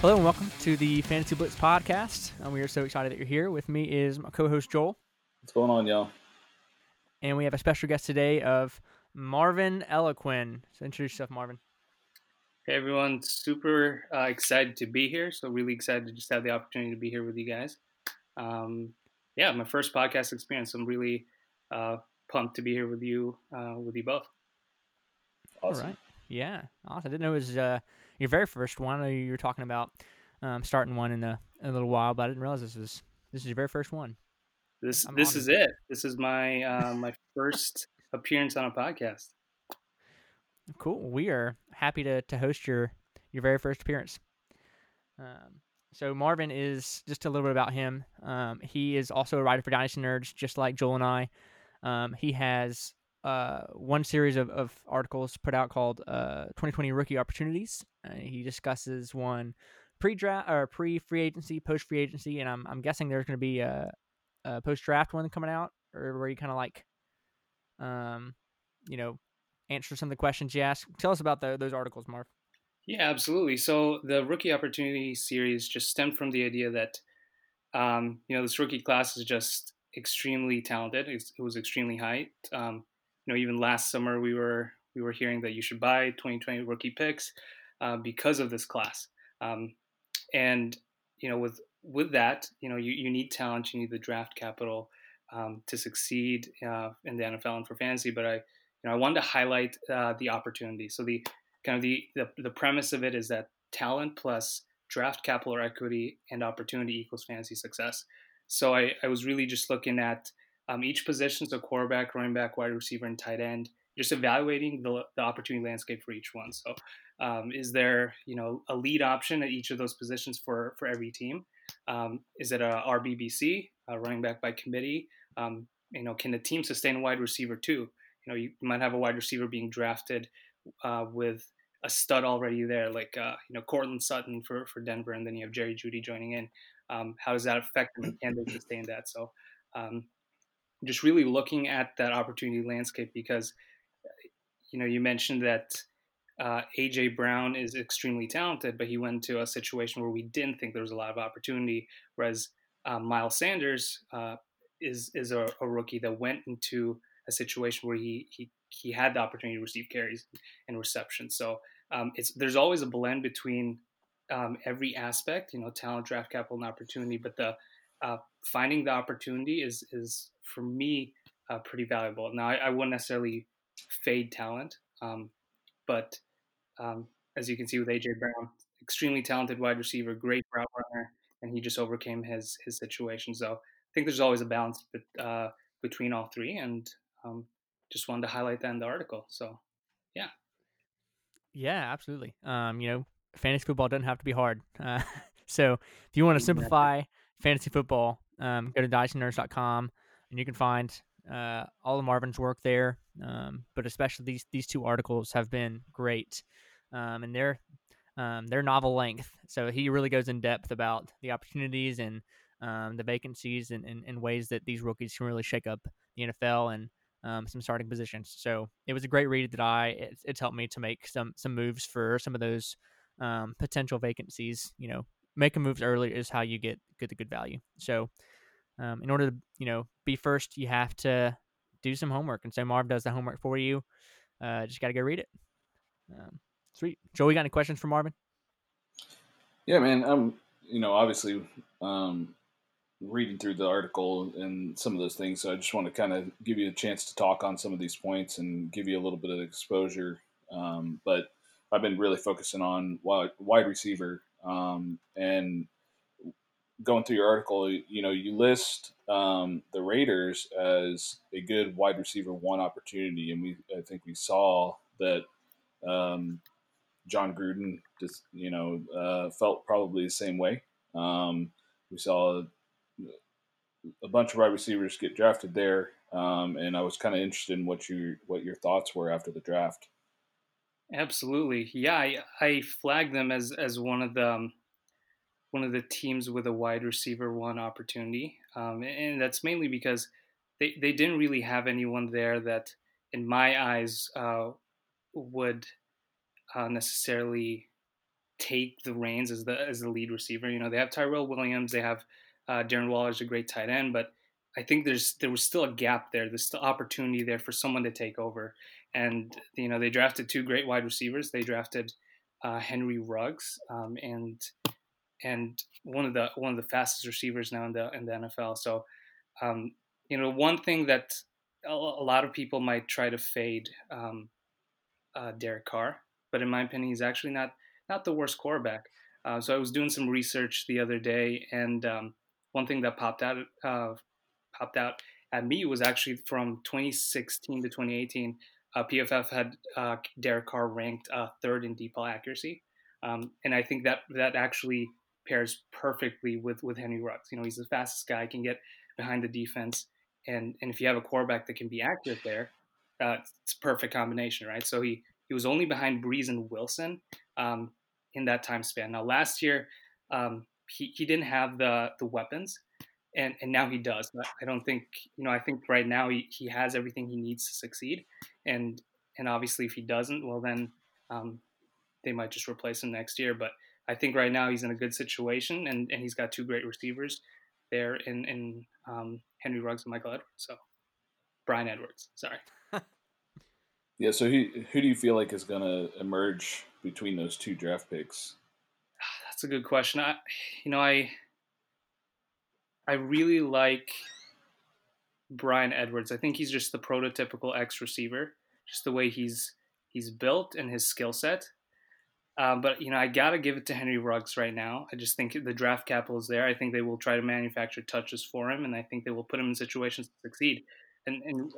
Hello and welcome to the Fantasy Blitz podcast. And we are so excited that you're here. With me is my co-host Joel, What's going on, y'all? and we have a special guest today of Marvin Elequin. So introduce yourself, Marvin. Hey everyone, super uh, excited to be here. So really excited to just have the opportunity to be here with you guys. Um, yeah, my first podcast experience. I'm really uh, pumped to be here with you, uh, with you both. Awesome. All right. Yeah, awesome. I didn't know it was uh, your very first one. I know you were talking about um, starting one in a, a little while, but I didn't realize this was this is your very first one. This I'm this honored. is it. This is my uh, my first appearance on a podcast. Cool. We are happy to, to host your your very first appearance. Um, so Marvin is just a little bit about him. Um, he is also a writer for Dynasty Nerds, just like Joel and I. Um, he has uh, one series of, of articles put out called uh, 2020 Rookie Opportunities. Uh, he discusses one pre-draft or pre-free agency, post-free agency, and I'm I'm guessing there's going to be a, a post-draft one coming out, or where you kind of like, um, you know, answer some of the questions you ask. Tell us about the, those articles, Marv. Yeah, absolutely. So the rookie opportunity series just stemmed from the idea that um, you know this rookie class is just extremely talented. It was extremely high. Um, you know, even last summer we were we were hearing that you should buy 2020 rookie picks uh, because of this class. Um, and you know, with with that, you know, you, you need talent, you need the draft capital um, to succeed uh, in the NFL and for fantasy. But I, you know, I wanted to highlight uh, the opportunity. So the kind of the, the the premise of it is that talent plus draft capital or equity and opportunity equals fantasy success. So I, I was really just looking at um, each position, so quarterback, running back, wide receiver, and tight end, just evaluating the, the opportunity landscape for each one. So um, is there you know a lead option at each of those positions for for every team? Um, is it a RBBC, a running back by committee? Um, you know, can the team sustain a wide receiver too? You know, you might have a wide receiver being drafted uh, with a stud already there, like uh, you know Courtland Sutton for, for Denver, and then you have Jerry Jeudy joining in. Um, how does that affect them? Can they sustain that? So, um, just really looking at that opportunity landscape because you know you mentioned that uh, AJ Brown is extremely talented, but he went into a situation where we didn't think there was a lot of opportunity. Whereas uh, Miles Sanders uh, is is a, a rookie that went into a situation where he he he had the opportunity to receive carries and receptions. So um, it's there's always a blend between um, every aspect, you know, talent, draft capital, and opportunity. But the uh, finding the opportunity is is for me uh, pretty valuable. Now I, I wouldn't necessarily fade talent, um, but um, as you can see with AJ Brown, extremely talented wide receiver, great route runner, and he just overcame his his situation. So I think there's always a balance uh, between all three, and um, just wanted to highlight that in the article. So yeah, Yeah, absolutely. Um, you know, fantasy football doesn't have to be hard. Uh, so if you want to simplify fantasy football, um, go to dynastynerds.com and you can find uh, all of Marvin's work there. Um, but especially these these two articles have been great, um, and they're um, they're novel length. So he really goes in depth about the opportunities and um, the vacancies and, and, and ways that these rookies can really shake up the NFL and um, some starting positions. So it was a great read that I it's, helped me to make some some moves for some of those um, potential vacancies. You know, making moves early is how you get get the good value. So um, in order to you know be first, you have to do some homework, and so Marv does the homework for you. Uh, just got to go read it. Um, sweet, Joe. You got any questions for Marvin? Yeah, man. I'm, you know, obviously um, reading through the article and some of those things. So I just want to kind of give you a chance to talk on some of these points and give you a little bit of exposure. Um, but I've been really focusing on wide, wide receiver um, and going through your article. You know, you list um, the Raiders as a good wide receiver one opportunity, and we I think we saw that um, Jon Gruden just you know uh, felt probably the same way. Um, we saw a bunch of wide receivers get drafted there, um, and I was kind of interested in what you what your thoughts were after the draft. Absolutely, yeah. I, I flagged them as as one of the um, one of the teams with a wide receiver one opportunity, um, and that's mainly because they they didn't really have anyone there that, in my eyes, uh, would uh, necessarily take the reins as the as the lead receiver. You know, they have Tyrell Williams, they have uh, Darren Waller's a great tight end, but I think there's there was still a gap there. There's still opportunity there for someone to take over. And you know, they drafted two great wide receivers. They drafted uh, Henry Ruggs um, and and one of the one of the fastest receivers now in the in the NFL. So, um, you know, one thing that a, a, lot of people might try to fade um, uh, Derek Carr, but in my opinion, he's actually not not the worst quarterback. Uh, so I was doing some research the other day, and um, one thing that popped out uh, popped out at me was actually from 2016 to 2018. Uh, PFF had uh, Derek Carr ranked uh, third in deep ball accuracy, um, and I think that that actually pairs perfectly with with Henry Ruggs. You know, he's the fastest guy, can get behind the defense, and and if you have a quarterback that can be accurate there, uh, it's a perfect combination, right? So he he was only behind Brees and Wilson um, in that time span. Now last year, um, he he didn't have the the weapons and and now he does. I don't think you know. I think right now he, he has everything he needs to succeed, and and obviously if he doesn't, well then um, they might just replace him next year. But I think right now he's in a good situation, and and he's got two great receivers there in in um, Henry Ruggs and Michael Edwards. So Bryan Edwards, sorry. yeah. So who who do you feel like is going to emerge between those two draft picks? That's a good question. I, you know, I I really like Bryan Edwards. I think he's just the prototypical X receiver, just the way he's he's built and his skill set. Um, but you know, I gotta give it to Henry Ruggs right now. I just think the draft capital is there. I think they will try to manufacture touches for him, and I think they will put him in situations to succeed. And, and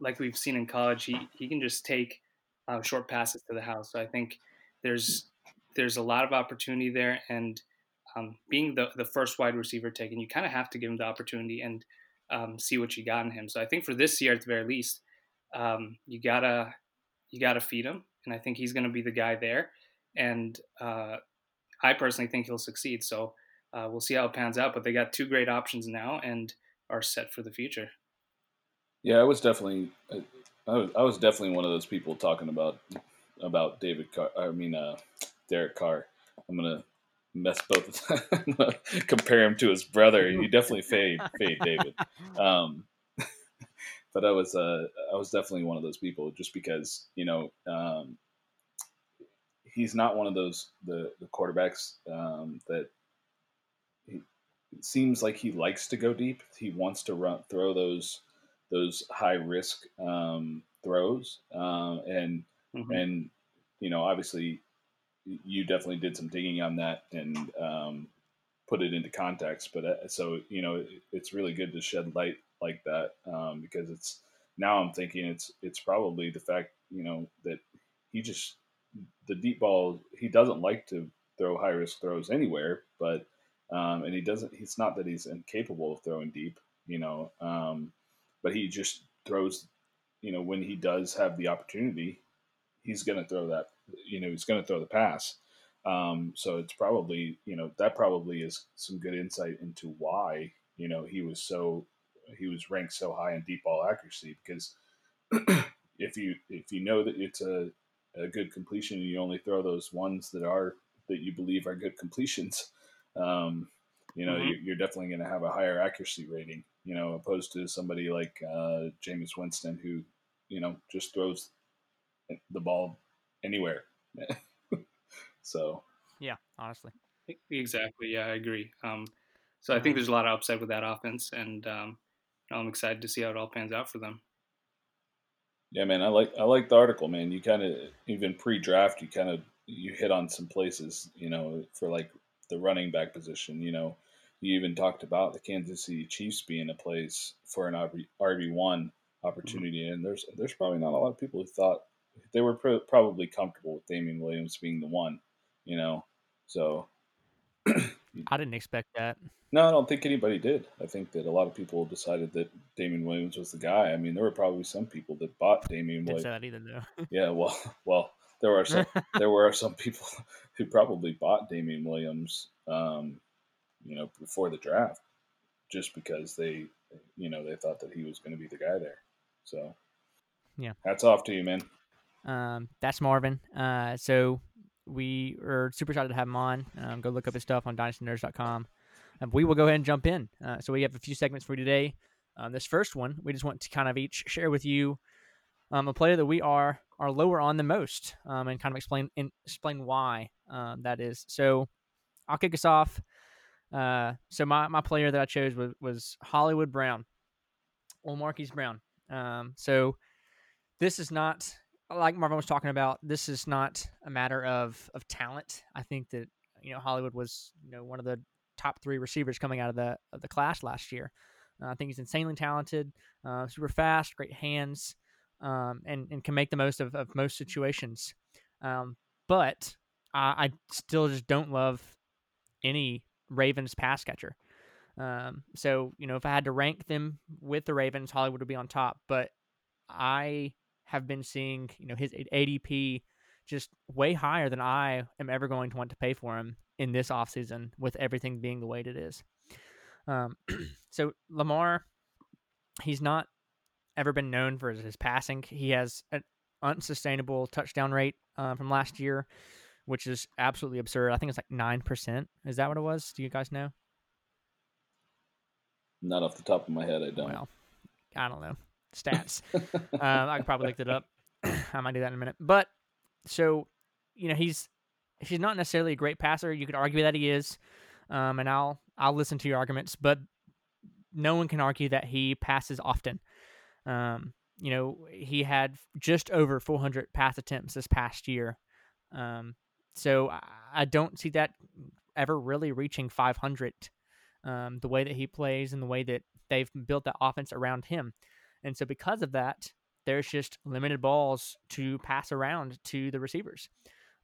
like we've seen in college, he he can just take uh, short passes to the house. So I think there's there's a lot of opportunity there, and um, being the, the first wide receiver taken, you kind of have to give him the opportunity and um, see what you got in him. So I think for this year, at the very least, um, you gotta you gotta feed him, and I think he's going to be the guy there. And uh, I personally think he'll succeed. So uh, we'll see how it pans out. But they got two great options now and are set for the future. Yeah, I was definitely I was, I was definitely one of those people talking about about David Carr. I mean, uh, Derek Carr. I'm gonna mess both of them. compare him to his brother. You definitely fade fade David. Um, but I was uh, I was definitely one of those people just because you know um, he's not one of those the the quarterbacks um, that he, it seems like he likes to go deep. He wants to run throw those those high risk um, throws um, and mm-hmm. and you know obviously you definitely did some digging on that and um, put it into context. But uh, so you know, it, it's really good to shed light like that um, because it's now I'm thinking it's it's probably the fact you know that he just the deep ball he doesn't like to throw high risk throws anywhere, but um, and he doesn't. It's not that he's incapable of throwing deep, you know, um, but he just throws. You know, when he does have the opportunity, he's going to throw that you know he's going to throw the pass. Um, so it's probably you know that probably is some good insight into why you know he was so he was ranked so high in deep ball accuracy because if you if you know that it's a, a good completion and you only throw those ones that are that you believe are good completions um, you know mm-hmm. you're, definitely going to have a higher accuracy rating you know opposed to somebody like uh, Jameis Winston who you know just throws the ball anywhere. so yeah, honestly, exactly. Yeah, I agree. Um, so I think uh-huh. there's a lot of upside with that offense, and um, I'm excited to see how it all pans out for them. Yeah, man, I like I like the article, man. You kind of even pre-draft, you kind of you hit on some places, you know, for like the running back position. You know, you even talked about the Kansas City Chiefs being a place for an RB one mm-hmm. opportunity, mm-hmm. and there's there's probably not a lot of people who thought they were pr- probably comfortable with Damien Williams being the one, you know. So I didn't expect that. No, I don't think anybody did. I think that a lot of people decided that Damien Williams was the guy. I mean, there were probably some people that bought Damien Williams. That either, though. yeah, well, well, there were some there were some people who probably bought Damien Williams, um, you know, before the draft, just because they, you know, they thought that he was going to be the guy there. So, yeah, hats off to you, man. Um, that's Marvin. Uh, so we are super excited to have him on. Um, go look up his stuff on dynastynerds.com. Um, we will go ahead and jump in. Uh, so we have a few segments for you today. Um, this first one, we just want to kind of each share with you um, a player that we are are lower on the most, um, and kind of explain in, explain why um, that is. So I'll kick us off. Uh, so my, my player that I chose was, was Hollywood Brown, or Marquise Brown. Um, so this is not like Marvin was talking about. This is not a matter of of talent. I think that you know Hollywood was you know one of the top three receivers coming out of the of the class last year. Uh, I think he's insanely talented, uh, super fast, great hands, um, and and can make the most of, of most situations. Um, but I, I, still just don't love any Ravens pass catcher. Um, so you know, if I had to rank them with the Ravens, Hollywood would be on top. But I have been seeing you know his ADP just way higher than I am ever going to want to pay for him in this offseason with everything being the way it is. Um, so Lamar, he's not ever been known for his passing. He has an unsustainable touchdown rate uh, from last year, which is absolutely absurd. I think it's like nine percent. Is that what it was? Do you guys know? Not off the top of my head, I don't. Well, I don't know stats. um, I could probably look it up. I might do that in a minute. But so, you know, he's he's not necessarily a great passer. You could argue that he is, um, and I'll I'll listen to your arguments. But no one can argue that he passes often. Um, you know, he had just over 400 pass attempts this past year. Um, so I don't see that ever really reaching 500. Um, the way that he plays and the way that they've built that offense around him. And so because of that, there's just limited balls to pass around to the receivers.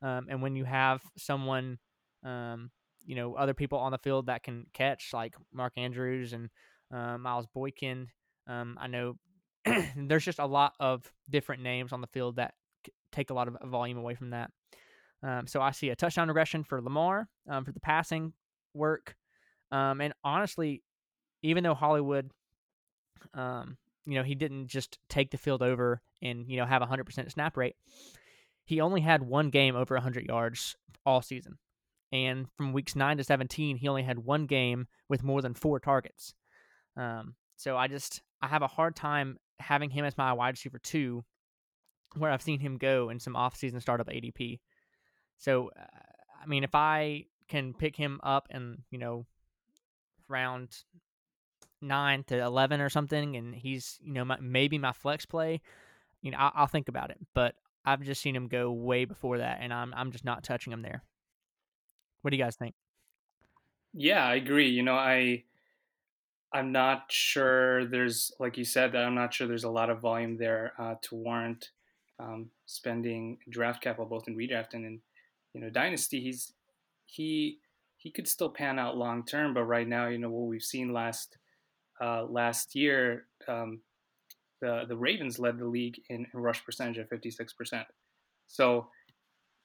Um, and when you have someone, um, you know, other people on the field that can catch, like Mark Andrews and uh, Miles Boykin, um, I know there's just a lot of different names on the field that take a lot of volume away from that. Um, so I see a touchdown regression for Lamar um, for the passing work. Um, and honestly, even though Hollywood um, you know, he didn't just take the field over and, you know, have a 100% snap rate. He only had one game over 100 yards all season. And from weeks 9 to 17, he only had one game with more than four targets. Um, so I just, I have a hard time having him as my wide receiver two, where I've seen him go in some offseason startup ADP. So, uh, I mean, if I can pick him up and, you know, round nine to eleven or something, and he's you know my, maybe my flex play, you know I'll, I'll think about it. But I've just seen him go way before that, and I'm I'm just not touching him there. What do you guys think? Yeah, I agree. You know, I I'm not sure there's like you said that I'm not sure there's a lot of volume there uh, to warrant um, spending draft capital both in redraft and in you know dynasty. He's he he could still pan out long term, but right now, you know what we've seen last uh, last year, um, the the Ravens led the league in, in rush percentage at 56%. So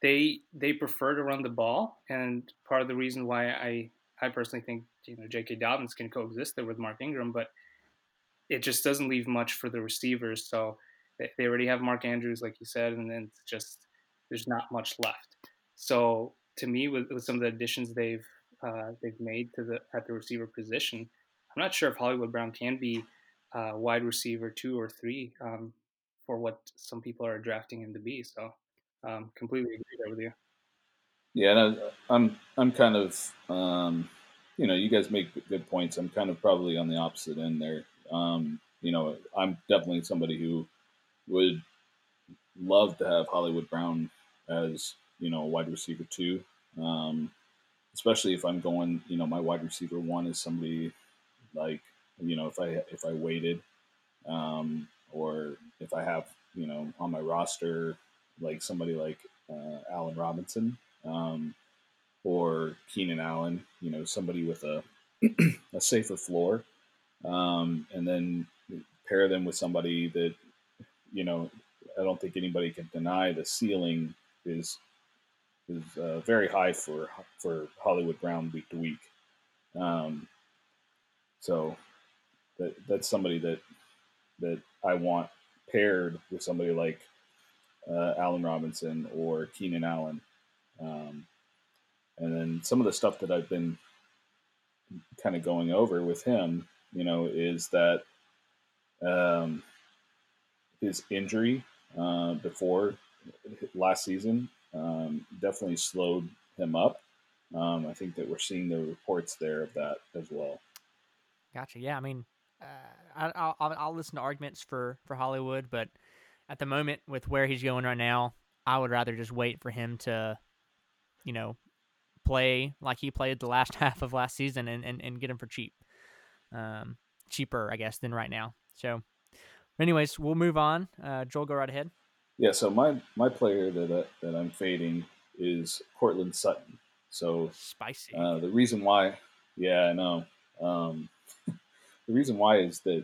they they prefer to run the ball, and part of the reason why I I personally think you know J.K. Dobbins can coexist there with Mark Ingram, but it just doesn't leave much for the receivers. So they, already have Mark Andrews, like you said, and then it's just there's not much left. So to me, with, with some of the additions they've uh, they've made to the at the receiver position, I'm not sure if Hollywood Brown can be uh, wide receiver two or three um, for what some people are drafting him to be. So, um, completely agree there with you. Yeah, I'm I'm kind of um, you know you guys make good points. I'm kind of probably on the opposite end there. Um, you know, I'm definitely somebody who would love to have Hollywood Brown as you know a wide receiver two, um, especially if I'm going. You know, my wide receiver one is somebody like you know if I if I waited, um, or if I have you know on my roster like somebody like uh, Allen Robinson um, or Keenan Allen, you know somebody with a a safer floor, um, and then pair them with somebody that you know I don't think anybody can deny the ceiling is is uh, very high for for Hollywood Brown week to week. Um, so that that's somebody that that I want paired with somebody like uh, Allen Robinson or Keenan Allen. Um, and then some of the stuff that I've been kind of going over with him, you know, is that um, his injury uh, before last season um, definitely slowed him up. Um, I think that we're seeing the reports there of that as well. Gotcha. Yeah, I mean, uh, I, will I'll listen to arguments for for Hollywood, but at the moment with where he's going right now, I would rather just wait for him to, you know, play like he played the last half of last season and, and, and get him for cheap. Um, cheaper, I guess, than right now. So, anyways, we'll move on. Uh, Joel, go right ahead. Yeah, so my my player that uh, that I'm fading is Courtland Sutton. So spicy. Uh, the reason why, yeah, I know. Um, the reason why is that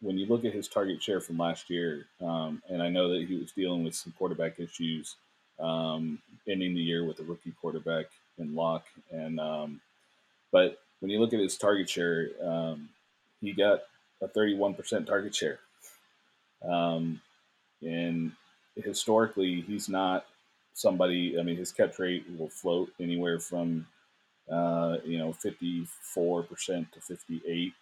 when you look at his target share from last year, um, and I know that he was dealing with some quarterback issues, um, ending the year with a rookie quarterback in Lock, and um, but when you look at his target share, um, he got a 31% target share, um, and historically he's not somebody. I mean, his catch rate will float anywhere from uh, you know 54% to 58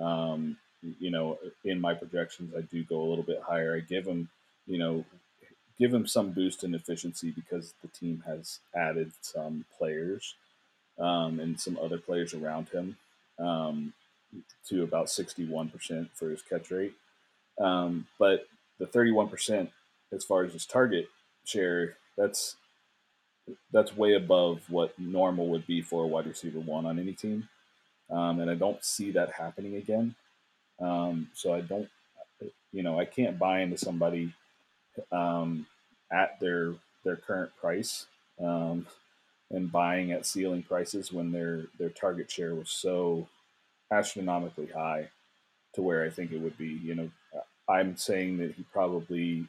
um, you know, in my projections, I do go a little bit higher. I give him, you know, give him some boost in efficiency because the team has added some players um, and some other players around him um, to about 61% for his catch rate. Um, but the 31% as far as his target share, that's that's way above what normal would be for a wide receiver one on any team. Um, and I don't see that happening again. Um, so I don't, you know, I can't buy into somebody um, at their their current price um, and buying at ceiling prices when their their target share was so astronomically high to where I think it would be. You know, I'm saying that he probably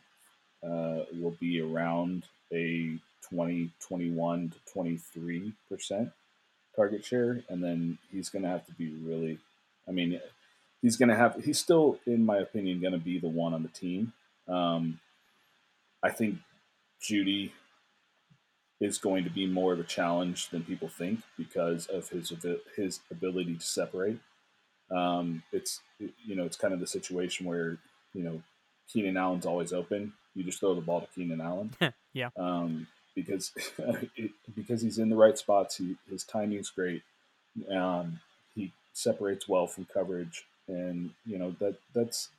uh, will be around a 20, 21 to 23 percent target share, and then he's going to have to be really. I mean, he's going to have. He's still, in my opinion, going to be the one on the team. Um, I think Jeudy is going to be more of a challenge than people think because of his his ability to separate. Um, it's you know it's kind of the situation where you know Keenan Allen's always open. You just throw the ball to Keenan Allen. yeah. Um, because it, because he's in the right spots. He, his timing's great. Um, he separates well from coverage, and you know that that's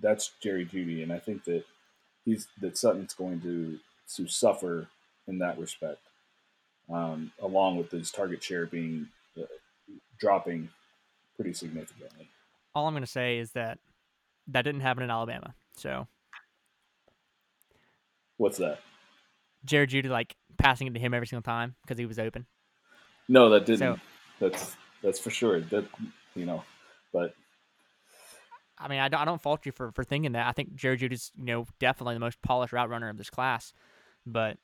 that's Jerry Jeudy, and I think that he's that Sutton's going to to suffer in that respect, um, along with his target share being uh, dropping pretty significantly. All I'm going to say is that that didn't happen in Alabama. So, what's that? Jared Jeudy like passing it to him every single time because he was open. No, that didn't. So, that's that's for sure. That you know, but I mean, I don't, I don't fault you for, for thinking that. I think Jared Jeudy's you know definitely the most polished route runner of this class, but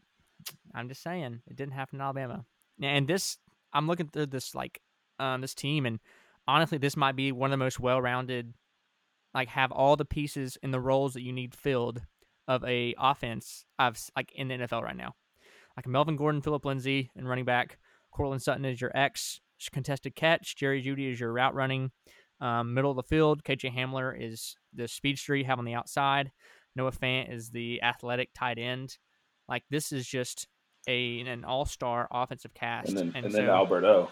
I'm just saying it didn't happen in Alabama. And this, I'm looking through this like um this team, and honestly, this might be one of the most well rounded, like have all the pieces in the roles that you need filled of a offense I've like in the NFL right now. Like Melvin Gordon, Phillip Lindsay, and running back Courtland Sutton is your X contested catch. Jerry Jeudy is your route running. Um, middle of the field, KJ Hamler is the speedster you have on the outside. Noah Fant is the athletic tight end. Like this is just a an all star offensive cast. And then, and, and so, then Albert O.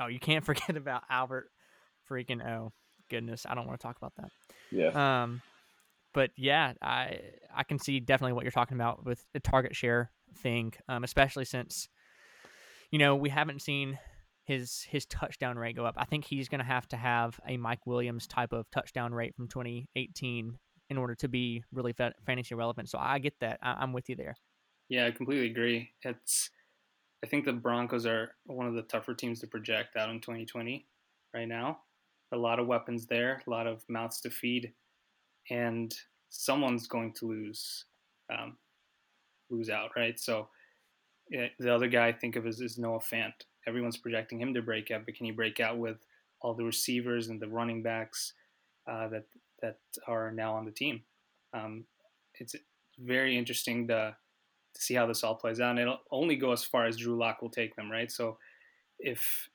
Oh, you can't forget about Albert freaking O. Goodness, I don't want to talk about that. Yeah. Um, but yeah, I I can see definitely what you're talking about with the target share thing, um, especially since you know we haven't seen his his touchdown rate go up. I think he's going to have to have a Mike Williams type of touchdown rate from 2018 in order to be really fa- fantasy relevant. So I get that. I- I'm with you there. Yeah, I completely agree. It's I think the Broncos are one of the tougher teams to project out in 2020 right now. A lot of weapons there, a lot of mouths to feed and someone's going to lose. Um, lose out, right? So yeah, the other guy I think of is, is Noah Fant. Everyone's projecting him to break out, but can he break out with all the receivers and the running backs uh, that that are now on the team? Um, it's very interesting to, to see how this all plays out. And it'll only go as far as Drew Lock will take them, right? So if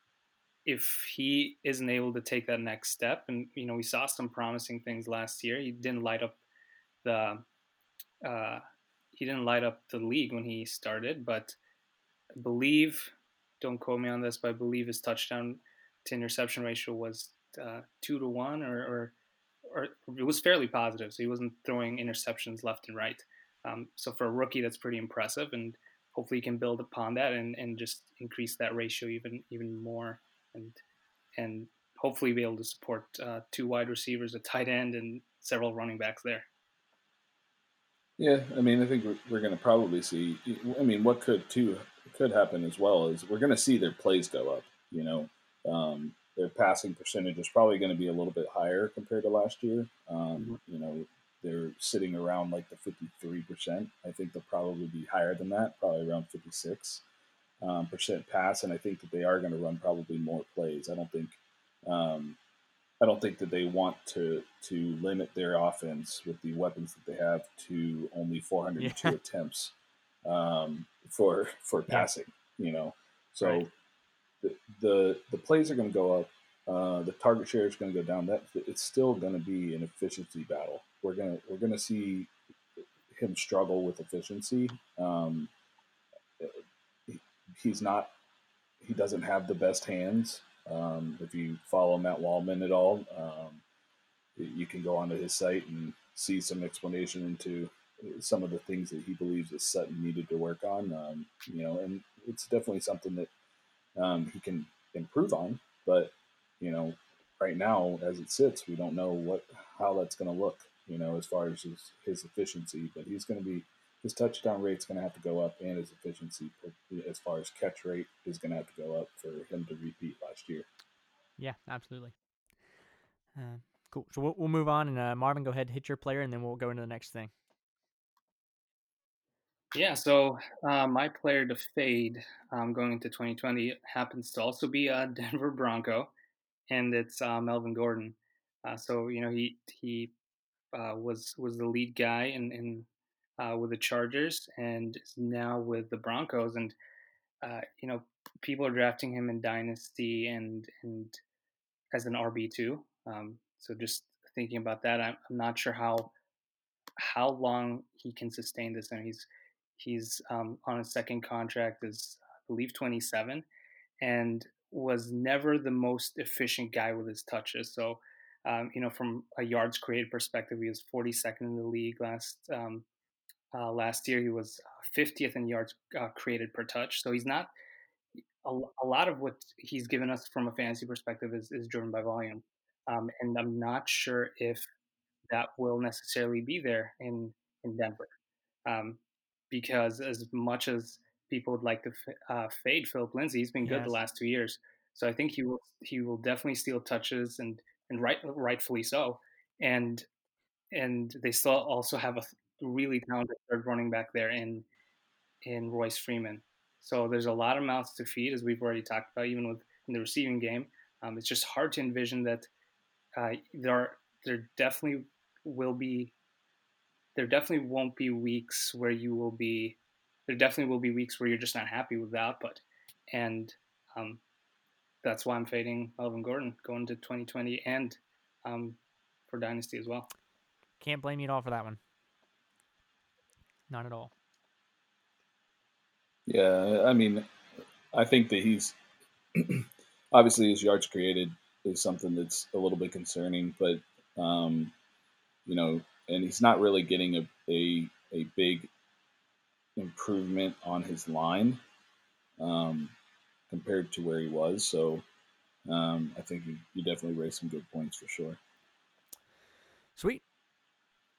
if he isn't able to take that next step, and you know we saw some promising things last year, he didn't light up the uh, he didn't light up the league when he started, but I believe, don't quote me on this, but I believe his touchdown to interception ratio was uh, two to one, or, or, or it was fairly positive. So he wasn't throwing interceptions left and right. Um, so for a rookie, that's pretty impressive, and hopefully he can build upon that and, and just increase that ratio even even more, and and hopefully be able to support uh, two wide receivers, a tight end, and several running backs there. Yeah, I mean, I think we're, we're going to probably see. I mean, what could too could happen as well is we're going to see their plays go up. You know, um, their passing percentage is probably going to be a little bit higher compared to last year. Um, mm-hmm. You know, they're sitting around like the fifty-three percent. I think they'll probably be higher than that, probably around fifty-six um, percent pass, and I think that they are going to run probably more plays. I don't think um, I don't think that they want to to limit their offense with the weapons that they have to only 402 yeah. attempts um, for for passing. Yeah. You know, so right. the, the the plays are going to go up. Uh, the target share is going to go down. That it's still going to be an efficiency battle. We're gonna we're gonna see him struggle with efficiency. Um, he's not. He doesn't have the best hands. Um, if you follow Matt Waldman at all, um, you can go onto his site and see some explanation into some of the things that he believes that Sutton needed to work on. Um, you know, and it's definitely something that um, he can improve on. But you know, right now as it sits, we don't know what how that's going to look. You know, as far as his, his efficiency, but he's going to be his touchdown rate's going to have to go up, and his efficiency, as far as catch rate, is going to have to go up for him to repeat last year. Yeah, absolutely. Uh, cool. So we'll, we'll move on, and uh, Marvin, go ahead, hit your player, and then we'll go into the next thing. Yeah, so uh, my player to fade um, going into 2020 happens to also be a Denver Bronco, and it's uh, Melvin Gordon. Uh, so you know he he uh, was was the lead guy in, in uh, with the Chargers and now with the Broncos. And uh, you know, people are drafting him in dynasty and and as an RB two. Um, so just thinking about that, I'm, I'm, not sure how how long he can sustain this. And he's he's um, on a second contract, is I believe 27, and was never the most efficient guy with his touches. So. Um, you know, from a yards created perspective, he was 42nd in the league last um, uh, last year, he was 50th uh, in yards uh, created per touch. So he's not a, a, lot of what he's given us from a fantasy perspective is, is driven by volume. Um, and I'm not sure if that will necessarily be there in, in Denver. Um, because as much as people would like to uh, fade Phillip Lindsay, he's been good yes. the last two years. So I think he will he will definitely steal touches and and right rightfully so. And and they still also have a really talented third running back there in in Royce Freeman. So there's a lot of mouths to feed, as we've already talked about, even with in the receiving game. Um, it's just hard to envision that uh, there are, there definitely will be there definitely won't be weeks where you will be there definitely will be weeks where you're just not happy with the output, and um, that's why I'm fading Melvin Gordon going to 2020 and um, for Dynasty as well. Can't blame you at all for that one. Not at all. Yeah, I mean, I think that he's obviously his yards created is something that's a little bit concerning, but um, you know, and he's not really getting a, a, a big improvement on his line um, compared to where he was. So um, I think you, you definitely raised some good points for sure. Sweet.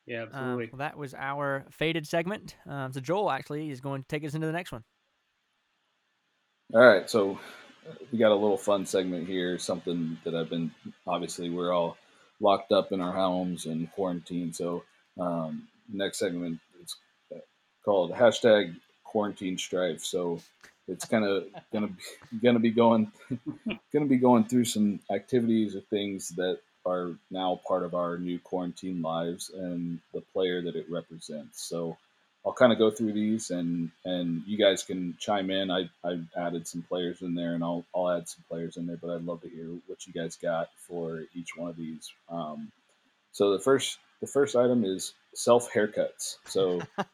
Yeah, um, absolutely. Um, well, that was our faded segment. Um, so Joel actually is going to take us into the next one. All right, so we got a little fun segment here. Something that I've been obviously we're all locked up in our homes and quarantine. So um, next segment is called hashtag quarantine strife. So it's kind of gonna be gonna be going gonna be going through some activities or things that are now part of our new quarantine lives and the player that it represents. So I'll kind of go through these and and you guys can chime in. I I added some players in there and I'll I'll add some players in there, but I'd love to hear what you guys got for each one of these. Um, so the first the first item is self haircuts. So uh,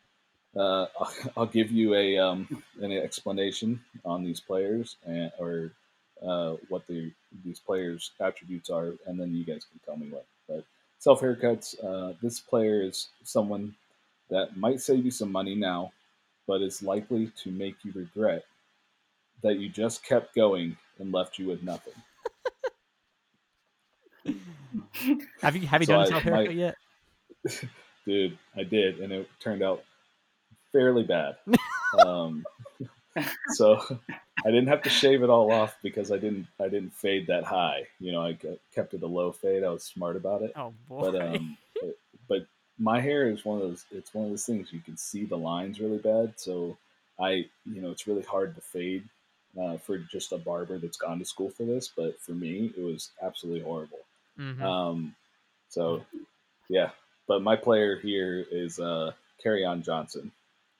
I'll, I'll, give you a um, an explanation on these players and or uh, what the these players' attributes are, and then you guys can tell me what. But self haircuts. Uh, this player is someone that might save you some money now, but is likely to make you regret that you just kept going and left you with nothing. have you have you so done a self haircut yet? Dude, I did, and it turned out fairly bad. Um, so I didn't have to shave it all off because I didn't I didn't fade that high. You know, I kept it a low fade. I was smart about it. Oh boy! But um, but, but my hair is one of those. It's one of those things you can see the lines really bad. So I, you know, it's really hard to fade uh, for just a barber that's gone to school for this. But for me, it was absolutely horrible. Mm-hmm. Um, so yeah, but my player here is uh, on Johnson.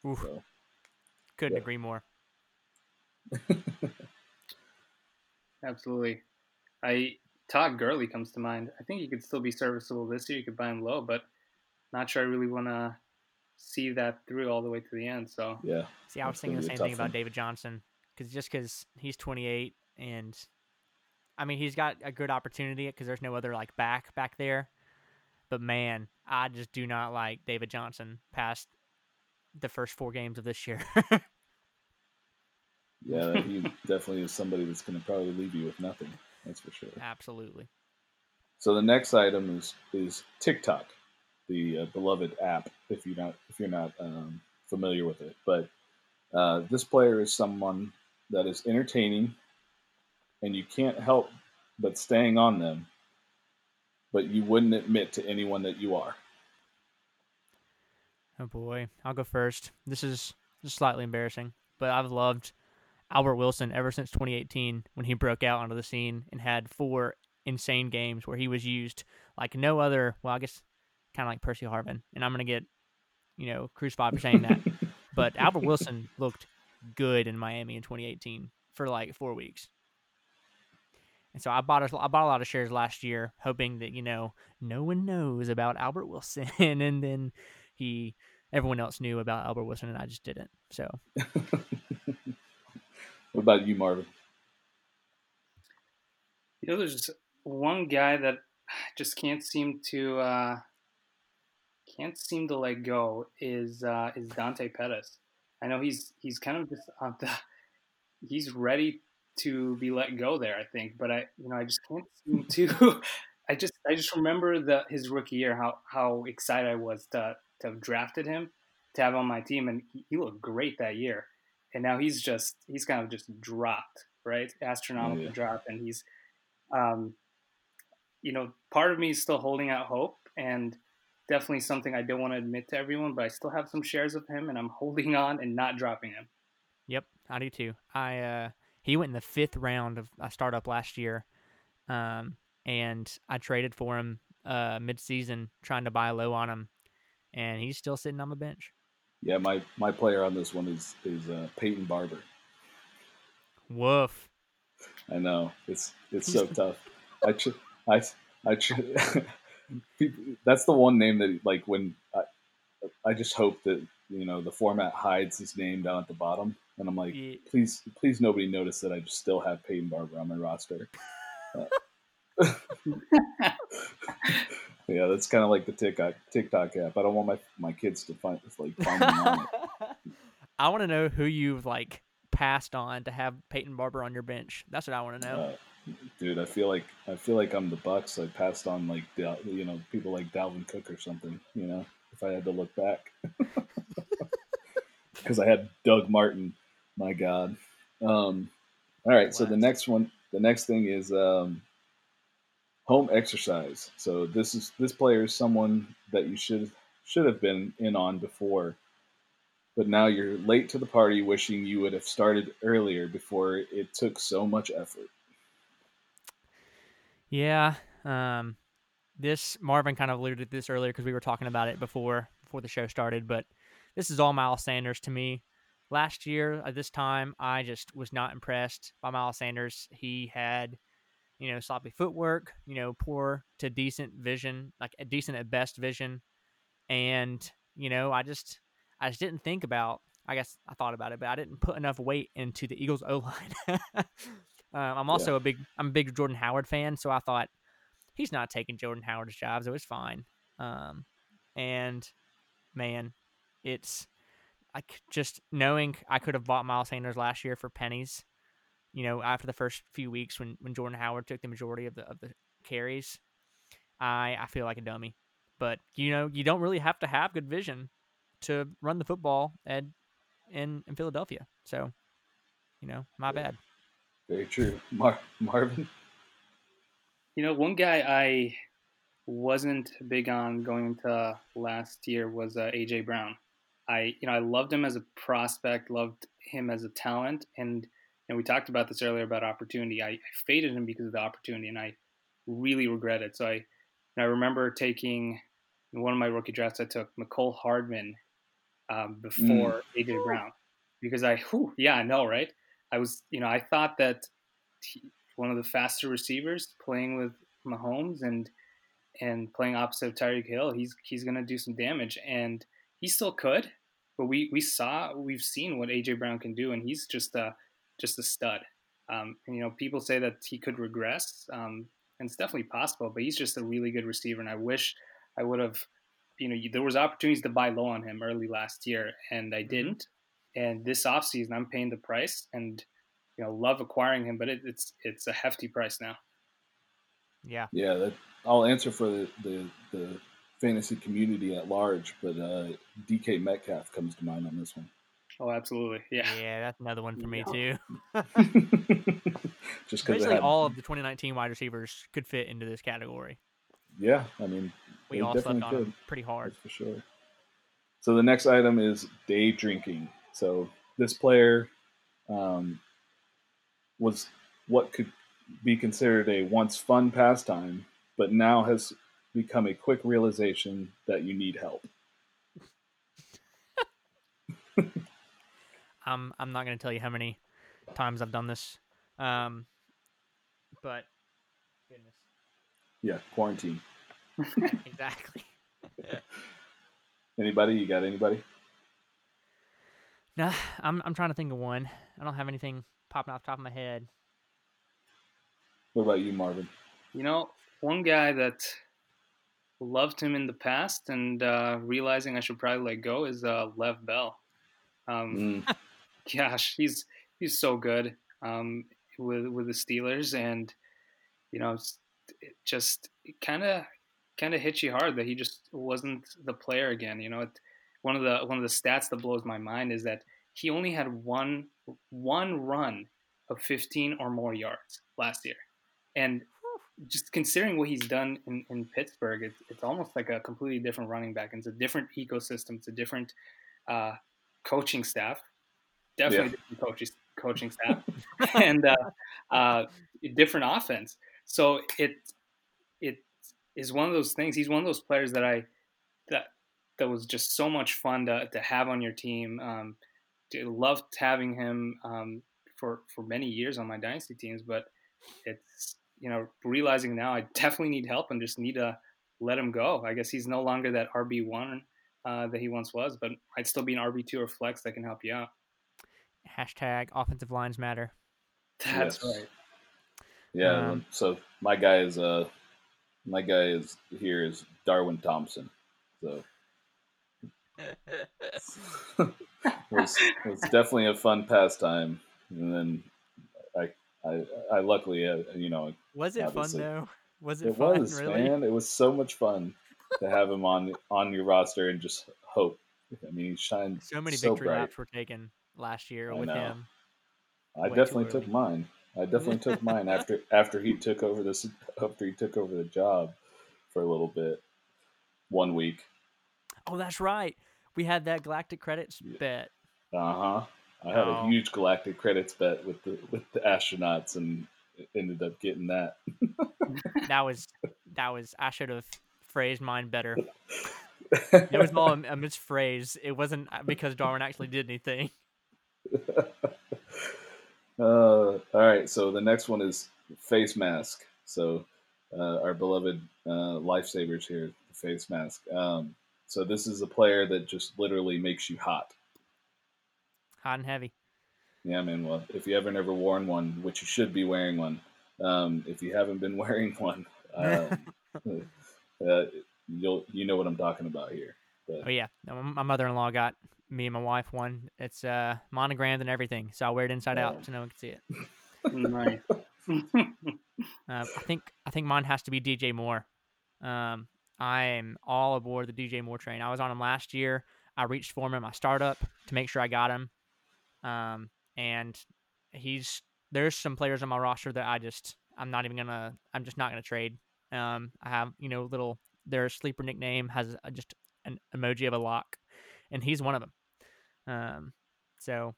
So, Couldn't yeah. agree more. Absolutely. I Todd Gurley comes to mind. I think he could still be serviceable this year. You could buy him low, but not sure I really want to see that through all the way to the end. So yeah. See, I was thinking the same thing about David Johnson because just because he's 28 and I mean he's got a good opportunity because there's no other like back back there. But man, I just do not like David Johnson past the first four games of this year. yeah, he definitely is somebody that's going to probably leave you with nothing. That's for sure. Absolutely. So the next item is is TikTok, the uh, beloved app. If you're not if you're not um, familiar with it, but uh, this player is someone that is entertaining, and you can't help but staying on them, but you wouldn't admit to anyone that you are. Oh boy, I'll go first. This is slightly embarrassing, but I've loved Albert Wilson ever since 2018 when he broke out onto the scene and had four insane games where he was used like no other. Well, I guess kind of like Percy Harvin, and I'm gonna get you know crucified for saying that, but Albert Wilson looked good in Miami in 2018 for like four weeks. And so I bought a, I bought a lot of shares last year, hoping that you know no one knows about Albert Wilson, and then he everyone else knew about Albert Wilson and I just didn't. So What about you, Marvin? You know, there's one guy that just can't seem to uh, can't seem to let go is uh, is Dante Pettis. I know he's he's kind of just on the he's ready to be let go there. I think, but I you know I just can't seem to. I just I just remember the his rookie year how how excited I was to to have drafted him to have on my team, and he, he looked great that year. And now he's just he's kind of just dropped, right? Astronomical yeah. drop, and he's, um, you know, part of me is still holding out hope, and definitely something I don't want to admit to everyone, but I still have some shares of him, and I'm holding on and not dropping him. Yep, I do too. I uh, he went in the fifth round of a startup last year, um, and I traded for him uh, mid-season, trying to buy low on him, and he's still sitting on the bench. Yeah, my my player on this one is is uh, Peyton Barber. Woof. I know it's it's so tough. I tr- I I tr- that's the one name that like when I I just hope that you know the format hides his name down at the bottom, and I'm like, yeah. please please nobody notice that I still have Peyton Barber on my roster. Uh, Yeah, that's kind of like the TikTok TikTok app. I don't want my my kids to find like find me on it. I want to know who you've like passed on to have Peyton Barber on your bench. That's what I want to know. Uh, dude, I feel like I feel like I'm the Bucks. I passed on like you know people like Dalvin Cook or something. You know, if I had to look back, because I had Doug Martin. My God. Um, all right, so the next one, the next thing is um, home exercise. So this is this player is someone that you should should have been in on before. but now you're late to the party, wishing you would have started earlier before it took so much effort. Yeah. Um, this Marvin kind of alluded to this earlier because we were talking about it before before the show started, but this is all Miles Sanders to me. Last year at this time, I just was not impressed by Miles Sanders. He had, you know, sloppy footwork, you know, poor to decent vision, like a decent at best vision, and you know, I just I just didn't think about. I guess I thought about it, but I didn't put enough weight into the Eagles O line. um, I'm also yeah. a big I'm a big Jordan Howard fan, so I thought he's not taking Jordan Howard's job, so it's fine. Um, and man, it's like just knowing I could have bought Miles Sanders last year for pennies. You know, after the first few weeks when, when Jordan Howard took the majority of the of the carries, I I feel like a dummy. But you know, you don't really have to have good vision to run the football at in in Philadelphia. So, you know, my bad. Very true, Mar- Marvin. You know, one guy I wasn't big on going into last year was uh, AJ Brown. I you know I loved him as a prospect, loved him as a talent, and and we talked about this earlier about opportunity. I, I faded him because of the opportunity, and I really regret it. So I I remember taking in one of my rookie drafts. I took Mecole Hardman um, before mm. AJ Brown because I whew, yeah I know right. I was you know I thought that he, one of the faster receivers playing with Mahomes and and playing opposite of Tyreek Hill, he's he's gonna do some damage, and he still could. But we we saw we've seen what AJ Brown can do, and he's just a just a stud. Um, and, you know, people say that he could regress, um, and it's definitely possible. But he's just a really good receiver, and I wish I would have. You know, there was opportunities to buy low on him early last year, and I mm-hmm. didn't. And this offseason, I'm paying the price, and you know, love acquiring him, but it, it's it's a hefty price now. Yeah. Yeah, that, I'll answer for the, the, the fantasy community at large, but uh, DK Metcalf comes to mind on this one. Oh, absolutely. Yeah. Yeah, that's another one for me too. Just because basically all of the 2019 wide receivers could fit into this category. Yeah, I mean, we all slept on could. pretty hard that's for sure. So the next item is day drinking. So this player um, was what could be considered a once fun pastime, but now has become a quick realization that you need help. I'm I'm not going to tell you how many times I've done this, um, but goodness. Yeah, quarantine. exactly. anybody? You got anybody? Nah, I'm I'm trying to think of one. I don't have anything popping off the top of my head. What about you, Marvin? You know, one guy that loved him in the past and uh, realizing I should probably let go is uh, Le'Veon Bell. Um, mm. Gosh, he's he's so good um, with with the Steelers, and you know, it just kind of kind of hits you hard that he just wasn't the player again. You know, it, one of the one of the stats that blows my mind is that he only had one one run of 15 or more yards last year. And just considering what he's done in, in Pittsburgh, it's, it's almost like a completely different running back. It's a different ecosystem. It's a different uh, coaching staff. Definitely yeah. different coaching coaching staff, and uh, uh, different offense. So it it is one of those things. He's one of those players that I that that was just so much fun to, to have on your team. Um, loved having him um, for for many years on my dynasty teams, but it's you know, realizing now I definitely need help and just need to let him go. I guess he's no longer that RB one uh, that he once was, but I'd still be an RB two or flex that can help you out. Hashtag offensive lines matter. That's yes. right. Yeah. Um, so my guy is uh my guy is here is Darwin Thompson. So was was definitely a fun pastime, and then I I I luckily uh, you know was it fun though? Was it, it fun? Was, really? man. It was so much fun to have him on on your roster and just hope. I mean, he shined so many so victory bright. laps were taken last year I with know. him. I definitely took mine. I definitely took mine after after he took over this after he took over the job for a little bit, one week. Oh, that's right. we had that Galactic Credits bet. Uh huh. I had Oh. a huge Galactic Credits bet with the with the astronauts and ended up getting that. That was that was. I should have phrased mine better. It was all a, a misphrase. It wasn't uh, because Darwin actually did anything. Uh, all right, so the next one is face mask. So uh, our beloved uh, lifesavers here, the face mask. Um, so this is a player that just literally makes you hot. Hot and heavy. Yeah, man. Well, if you haven't ever worn one, which you should be wearing one, um, if you haven't been wearing one, um, uh, you'll you know what I'm talking about here. But Oh yeah, my my mother-in-law got me and my wife one. It's uh monogrammed and everything, so I wear it inside Oh. out so no one can see it. nice. Uh, I think I think mine has to be DJ Moore. Um, I am all aboard the DJ Moore train. I was on him last year. I reached for him in my startup to make sure I got him. Um, and he's there's some players on my roster that I just I'm not even gonna I'm just not gonna trade. Um, I have you know little their sleeper nickname has a, just an emoji of a lock, and he's one of them. Um, so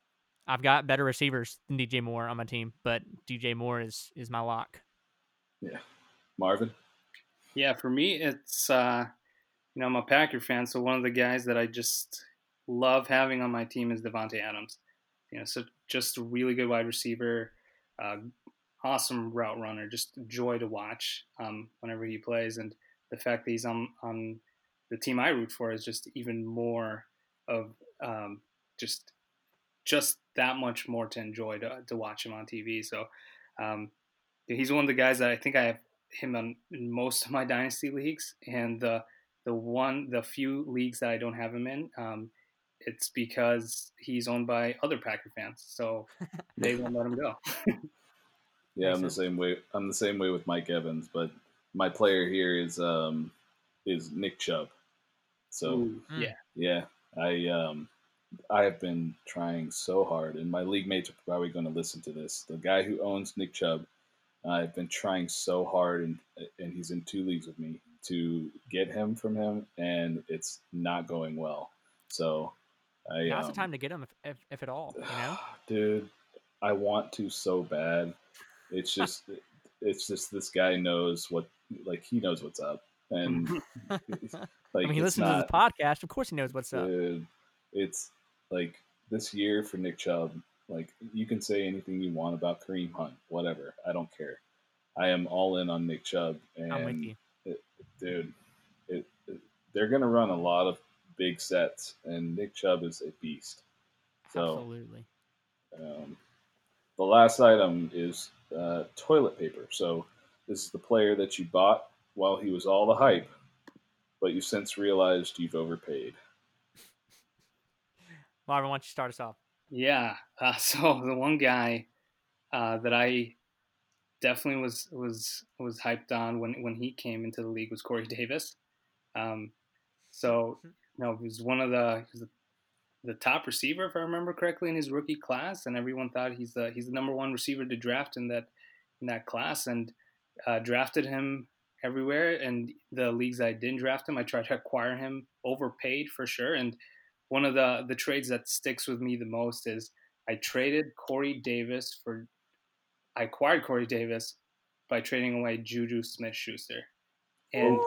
I've got better receivers than DJ Moore on my team, but DJ Moore is is my lock. Yeah, Marvin, Yeah, for me, it's uh, you know I'm a Packer fan, so one of the guys that I just love having on my team is Davante Adams. You know, so just a really good wide receiver, uh, awesome route runner, just joy to watch um, whenever he plays, and the fact that he's on on the team I root for is just even more of um, just just that much more to enjoy to, to watch him on TV. So um, he's one of the guys that I think I have him on in most of my dynasty leagues, and the the one the few leagues that I don't have him in, um, it's because he's owned by other Packer fans, so they won't let him go. yeah, I'm the same way. I'm the same way with Mike Evans, but my player here is um, is Nick Chubb. So. Ooh, yeah, Yeah, I um, I have been trying so hard, and my league mates are probably going to listen to this. The guy who owns Nick Chubb, I've been trying so hard, and and he's in two leagues with me to get him from him, and it's not going well. So, I Now's um, the time to get him, if, if, if at all. You know, dude, I want to so bad. It's just, it's just this guy knows what, like he knows what's up, and like I mean, he listens not, to the podcast. Of course, he knows what's up. Dude, it's like this year for Nick Chubb. Like you can say anything you want about Kareem Hunt, whatever. I don't care. I am all in on Nick Chubb, and I'm with you. dude, it, it- they're gonna run a lot of big sets, and Nick Chubb is a beast. So Absolutely. um, the last item is uh, toilet paper. So this is the player that you bought while he was all the hype, but you since realized you've overpaid. Marvin, why don't you start us off? yeah. Uh, so the one guy uh, that I definitely was was was hyped on when when he came into the league was Corey Davis. Um, so you know, he was one of the was the, the top receiver, if I remember correctly, in his rookie class, and everyone thought he's the he's the number one receiver to draft in that in that class, and uh, drafted him everywhere. And the leagues I didn't draft him, I tried to acquire him, overpaid for sure. And one of the the trades that sticks with me the most is I traded Corey Davis for I acquired Corey Davis by trading away Juju Smith Schuster. And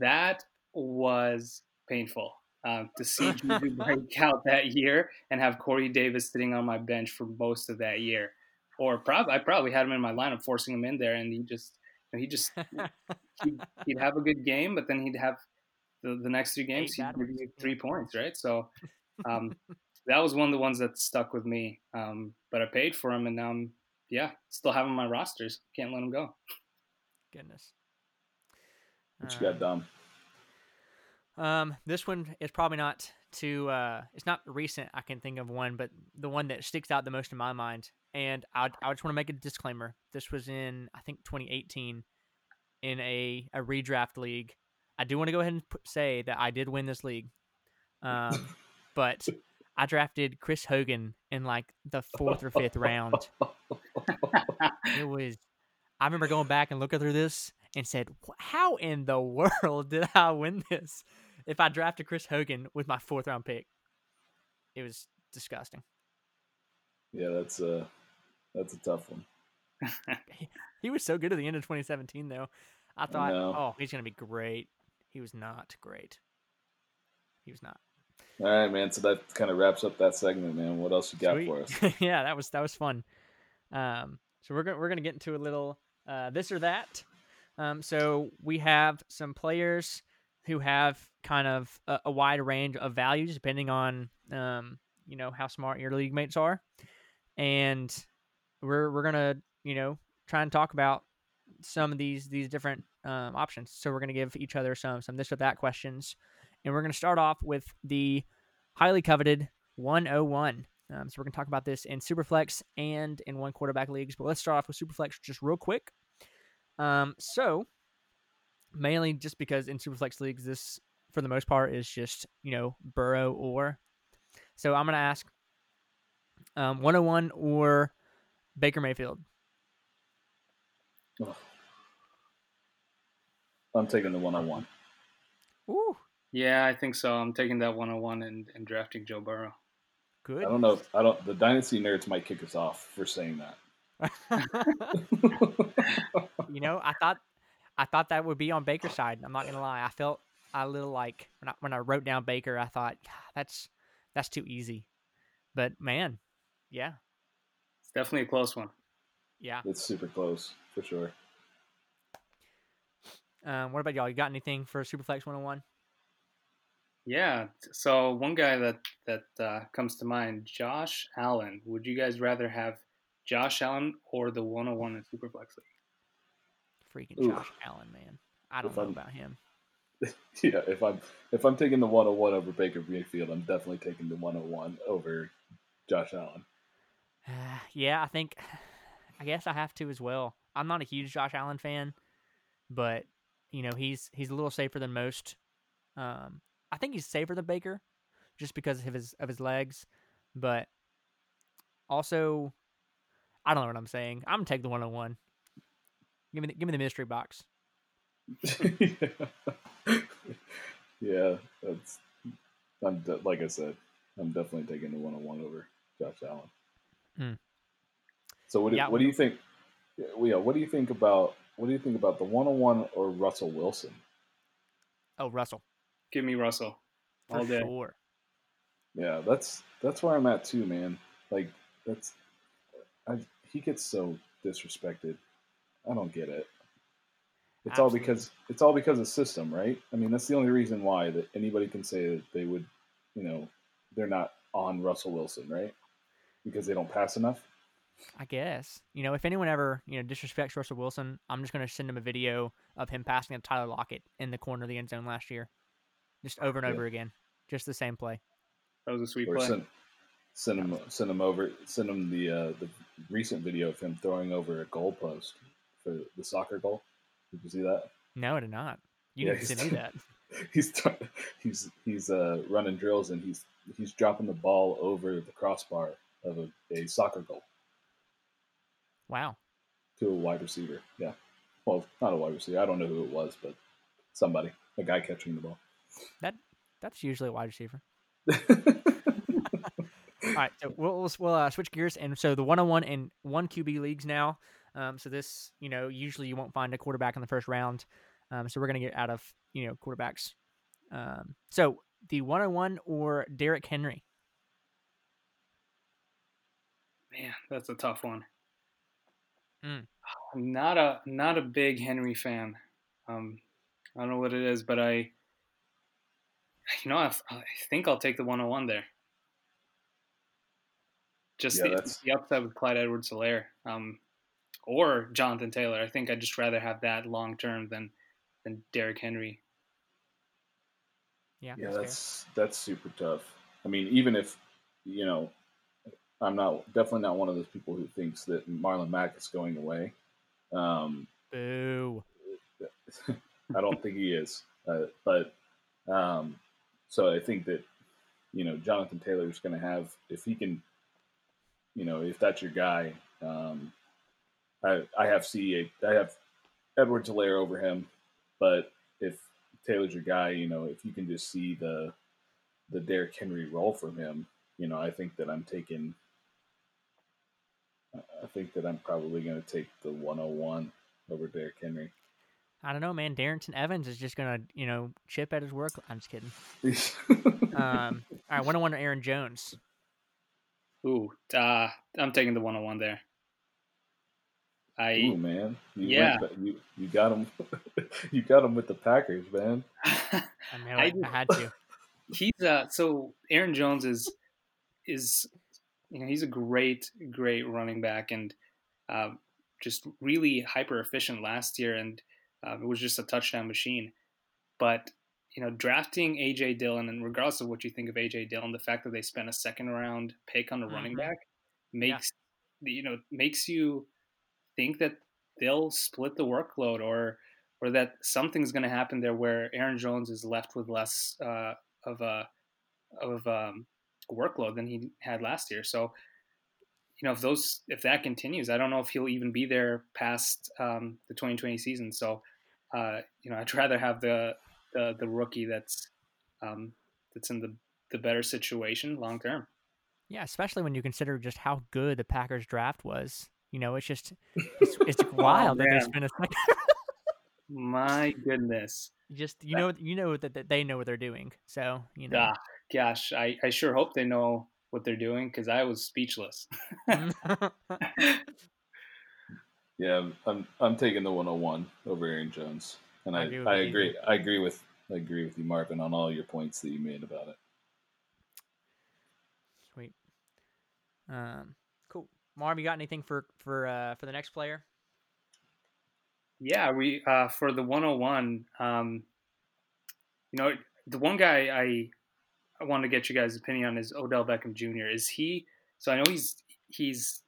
that was painful um, to see Juju break out that year and have Corey Davis sitting on my bench for most of that year. Or prob- I probably had him in my lineup, forcing him in there, and he just he just he'd, he'd have a good game, but then he'd have the, the next three games he'd give ones, you yeah. three points, right? So um, that was one of the ones that stuck with me. Um, but I paid for him, and now I'm yeah still having my rosters. Can't let him go. Goodness. What you got, Um, Dom? Um, this one is probably not too. Uh, it's not recent. I can think of one, but the one that sticks out the most in my mind. And I, I just want to make a disclaimer. This was in I think 2018 in a a redraft league. I do want to go ahead and say that I did win this league. Um, but I drafted Chris Hogan in like the fourth or fifth round. It was. I remember going back and looking through this and said, "How in the world did I win this?" If I drafted Chris Hogan with my fourth round pick. It was disgusting. Yeah, that's a that's a tough one. he, he was so good at the end of 2017, though. I thought, oh, he's gonna be great. He was not great. He was not. All right, man. So that kind of wraps up that segment, man. What else you got Sweet. for us? yeah, that was that was fun. Um, so we're gonna we're gonna get into a little uh, this or that. Um, so we have some players who have kind of a, a wide range of values depending on um, you know how smart your league mates are, and we're we're gonna you know try and talk about some of these these different um, options. So we're gonna give each other some some this or that questions, and we're gonna start off with the highly coveted 101. Um, so we're gonna talk about this in Superflex and in one quarterback leagues. But let's start off with Superflex just real quick. Um, so mainly just because in Superflex leagues, this for the most part is just you know Burrow or. So I'm gonna ask um, 101 or Baker Mayfield. Oh. I'm taking the 101. Ooh. Yeah, I think so. I'm taking that 101 and, and drafting Joe Burrow. Good. I don't know. If, I don't. The dynasty nerds might kick us off for saying that. you know, I thought I thought that would be on Baker's side. I'm not gonna lie. I felt a little like when I, when I wrote down Baker, I thought that's that's too easy. But man, yeah, it's definitely a close one. Yeah, it's super close for sure. Um, what about y'all? You got anything for Superflex 101? Yeah. So one guy that that uh, comes to mind, Josh Allen. Would you guys rather have Josh Allen or the 101 in Superflex League? Freaking Ooh. Josh Allen, man. I don't if know I'm, about him. Yeah, if I'm if I'm taking the 101 over Baker Mayfield, I'm definitely taking the 101 over Josh Allen. Uh, yeah, I think I guess I have to as well. I'm not a huge Josh Allen fan, but you know he's he's a little safer than most. Um, I think he's safer than Baker, just because of his of his legs, but also I don't know what I'm saying. I'm gonna take the 101. Give me the, give me the mystery box. yeah, that's. I'm de- like I said, I'm definitely taking the 101 over Josh Allen. Mm. So what do, yeah, what do you think? Yeah, what do you think about what do you think about the 101 or Russell Wilson? Oh, Russell. Give me Russell. All day. sure. Yeah, that's that's where I'm at too, man. Like that's I, he gets so disrespected. I don't get it. It's Absolutely. all because it's all because of system, right? I mean, that's the only reason why that anybody can say that they would, you know, they're not on Russell Wilson, right? Because they don't pass enough. I guess. You know, if anyone ever, you know, disrespects Russell Wilson, I'm just going to send him a video of him passing to Tyler Lockett in the corner of the end zone last year. Just over and yeah. over again. Just the same play. That was a sweet or play. Send, send him send him over send him the uh, the recent video of him throwing over a goalpost for the soccer goal. Did you see that? No, I did not. You yeah, didn't send me that. He's he's he's uh, running drills and he's he's dropping the ball over the crossbar of a, a soccer goal. Wow. To a wide receiver. Yeah. Well, not a wide receiver. I don't know who it was, but somebody, a guy catching the ball. That that's usually a wide receiver. All right, so we'll we'll uh, switch gears, and so the one on one and one QB leagues now. Um, so this, you know, usually you won't find a quarterback in the first round. Um, so we're gonna get out of you know quarterbacks. Um, so the one on one or Derrick Henry. Man, that's a tough one. Mm. I'm not a not a big Henry fan. Um, I don't know what it is, but I, you know, I, I think I'll take the 101 there. Just yeah, the, the, upside with Clyde Edwards-Helaire, um, or Jonathan Taylor. I think I'd just rather have that long term than than Derrick Henry. Yeah, yeah, that's that's, that's super tough. I mean, even if you know I'm not definitely not one of those people who thinks that Marlon Mack is going away. Um, Boo. I don't think he is, uh, but um, so I think that you know Jonathan Taylor is going to have if he can, you know, if that's your guy. Um, I I have CA I have Edwards-Helaire over him, but if Taylor's your guy, you know, if you can just see the the Derrick Henry role from him, you know, I think that I'm taking. I think that I'm probably going to take the 101 over Derrick Henry. I don't know, man. Darrynton Evans is just gonna, you know, chip at his work. I'm just kidding. um, all right, 101 to Aaron Jones. Ooh, uh, I'm taking the 101 there. I Ooh, man, you yeah, went, you you got him, you got him with the Packers, man. I mean, I, I had to. He's uh, so Aaron Jones is is you know he's a great great running back and uh, just really hyper efficient last year and uh, it was just a touchdown machine. But you know, drafting AJ Dillon and regardless of what you think of AJ Dillon, the fact that they spent a second round pick on a mm-hmm. running back makes yeah. you know makes you think that they'll split the workload or or that something's going to happen there where Aaron Jones is left with less uh, of a of um, workload than he had last year. So, you know, if those if that continues, I don't know if he'll even be there past um, the 2020 season. So, uh, you know, I'd rather have the the, the rookie that's um, that's in the the better situation long term. Yeah, especially when you consider just how good the Packers draft was. You know, it's just it's, it's oh, wild oh, that they spent a second. My goodness. Just you know you know that, that they know what they're doing. So you know. Ah, gosh, I, I sure hope they know what they're doing because I was speechless. yeah, I'm I'm taking the 101 over Aaron Jones, and I I, I agree I agree with I agree with you, Marvin, on all your points that you made about it. Sweet. Um, Marv, you got anything for for uh, for the next player? Yeah, we uh, for the 101. Um, you know, the one guy I I want to get you guys' opinion on is Odell Beckham Jr. Is he? So I know he's he's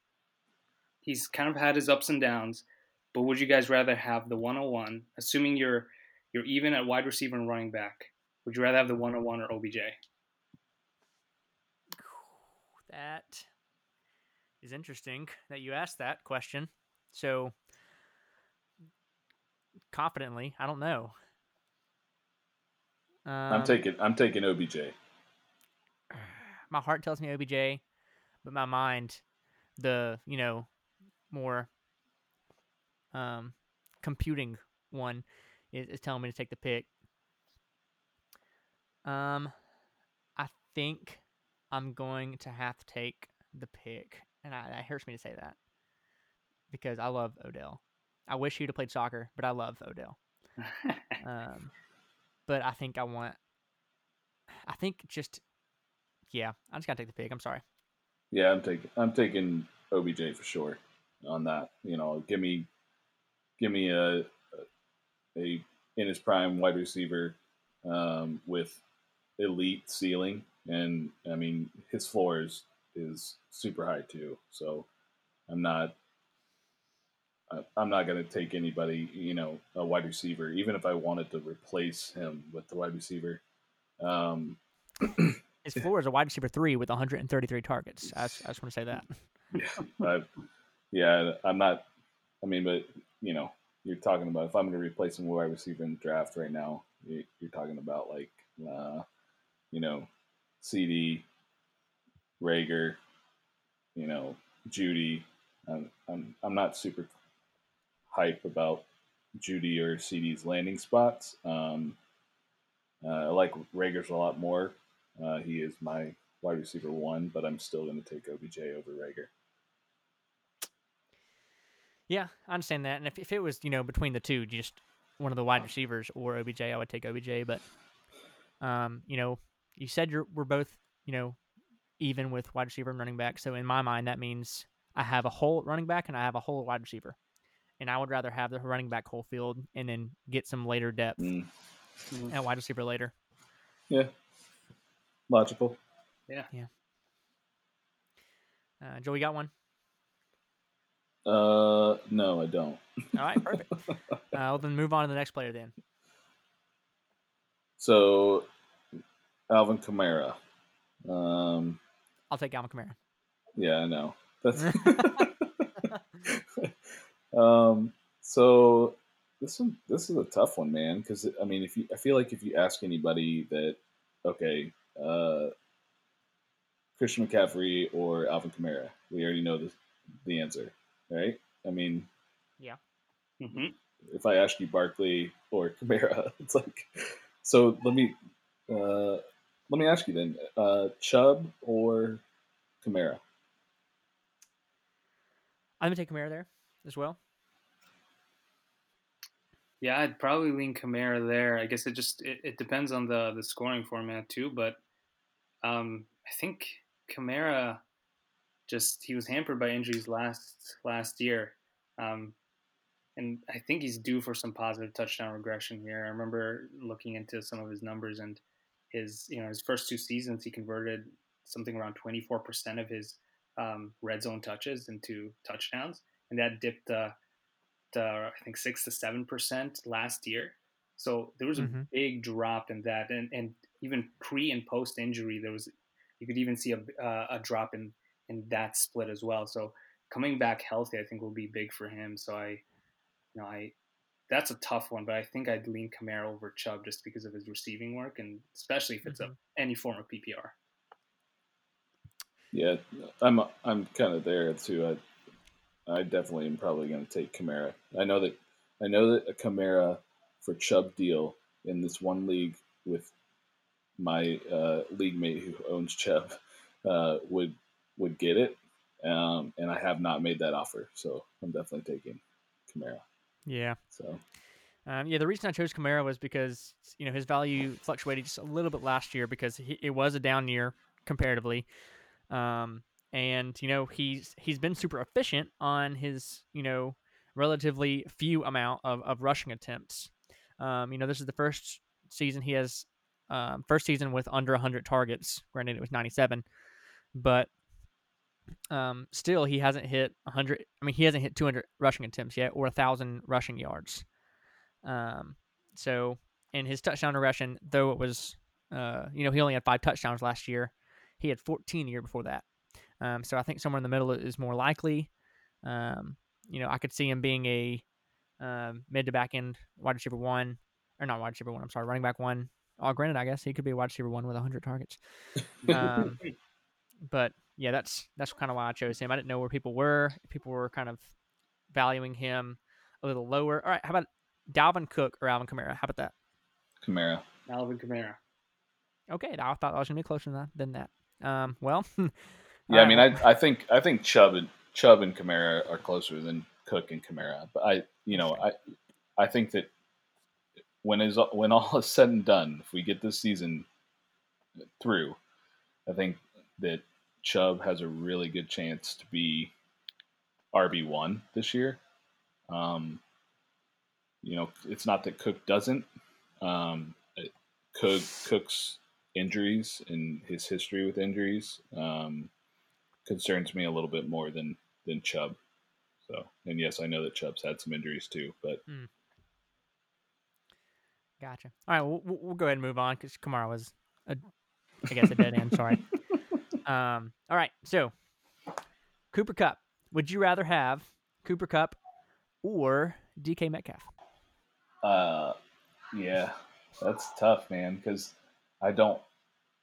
he's kind of had his ups and downs, but would you guys rather have the 101, assuming you're you're even at wide receiver and running back? Would you rather have the 101 or OBJ? That is interesting that you asked that question. So confidently. I don't know. Um, I'm taking I'm taking OBJ. My heart tells me OBJ, but my mind, the you know, more um, computing one, is, is telling me to take the pick. Um, I think I'm going to have to take the pick, and I, it hurts me to say that because I love Odell. I wish he'd have played soccer, but I love Odell. um, but I think I want. I think just, yeah, I'm just gotta take the pick. I'm sorry. Yeah, I'm taking I'm taking OBJ for sure on that. You know, give me give me a a in his prime wide receiver um, with elite ceiling, and I mean his floor is is super high too. So I'm not I'm not going to take anybody, you know, a wide receiver, even if I wanted to replace him with the wide receiver. Um, His floor is a wide receiver three with 133 targets. I, I just want to say that. Yeah, I, yeah, I'm not. I mean, but you know, you're talking about if I'm going to replace him with wide receiver in the draft right now, you're talking about like, uh, you know, CeeDee, Reagor, you know, Jeudy. I'm, I'm, I'm not super hype about Jeudy or CeeDee's landing spots. Um, uh, I like Reagor's a lot more. Uh, he is my wide receiver one, but I'm still going to take OBJ over Reagor. Yeah, I understand that. And if, if it was, you know, between the two, just one of the wide receivers or OBJ, I would take OBJ. But, um, you know, you said you're we're both, you know, even with wide receiver and running back. So in my mind, that means I have a whole running back and I have a whole wide receiver and I would rather have the running back whole field and then get some later depth mm. Mm-hmm. at wide receiver later. Yeah, logical. Yeah, yeah. Uh, Joe, you got one? Uh, no, I don't. All right, perfect. uh, well, then move on to the next player then. So, Alvin Kamara. Um, I'll take Alvin Kamara. Yeah, I know. That's Um, so this one this is a tough one, man. Because I mean, if you I feel like if you ask anybody that, okay, uh, Christian McCaffrey or Alvin Kamara, we already know the the answer, right? I mean, yeah. Mm-hmm. If I ask you Barkley or Kamara, it's like, so let me uh, let me ask you then, uh, Chubb or Kamara? I'm gonna take Kamara there as well. Yeah, I'd probably lean Kamara there. I guess it just it, it depends on the the scoring format too, but um, I think Kamara just he was hampered by injuries last last year, um, and I think he's due for some positive touchdown regression here. I remember looking into some of his numbers and his you know his first two seasons he converted something around 24% of his um, red zone touches into touchdowns, and that dipped uh, to I think six to seven percent last year. So there was a mm-hmm. big drop in that, and and even pre and post injury, there was you could even see a uh, a drop in in that split as well. So coming back healthy, I think will be big for him. So I, you know, I that's a tough one, but I think I'd lean Kamara over Chubb just because of his receiving work, and especially if it's mm-hmm. a any form of PPR. Yeah, I'm I'm kind of there too. I I definitely am probably going to take Kamara. I know that I know that a Kamara for Chubb deal in this one league with my uh, league mate who owns Chubb uh, would would get it, um, and I have not made that offer, so I'm definitely taking Kamara. Yeah. So. Um, yeah, the reason I chose Kamara was because you know his value fluctuated just a little bit last year because he, it was a down year comparatively. Um, and you know he's he's been super efficient on his you know relatively few amount of, of rushing attempts. Um, you know this is the first season he has um, first season with under 100 targets. Granted, it was 97, but um, still he hasn't hit 100. I mean, he hasn't hit 200 rushing attempts yet, or thousand rushing yards. Um, so in his touchdown regression, though it was, uh, you know, he only had five touchdowns last year. He had 14 a year before that. Um, so I think somewhere in the middle is more likely. Um, you know, I could see him being a um, mid to back end wide receiver one, or not wide receiver one. I'm sorry, running back one. Oh, granted, I guess he could be a wide receiver one with 100 targets. Um, but yeah, that's that's kind of why I chose him. I didn't know where people were. People were kind of valuing him a little lower. All right, how about Dalvin Cook or Alvin Kamara? How about that? Kamara. Alvin Kamara. Okay, I thought I was gonna be closer than that. Than that. Um, well, yeah, I mean, I, I think I think Chubb and Chubb and Kamara are closer than Cook and Kamara, but I, you know, I I think that when is when all is said and done, if we get this season through, I think that Chubb has a really good chance to be RB one this year. Um, you know, it's not that Cook doesn't. Um, Cook Cook's injuries and his history with injuries um, concerns me a little bit more than than Chubb. So, and yes, I know that Chubb's had some injuries too, but. Mm. Gotcha. All right, we'll, we'll go ahead and move on because Kamara was, a, I guess, a dead end. Sorry. Um. All right. So, Cooper Kupp. Would you rather have Cooper Kupp or DK Metcalf? Uh, yeah, that's tough, man. Because I don't,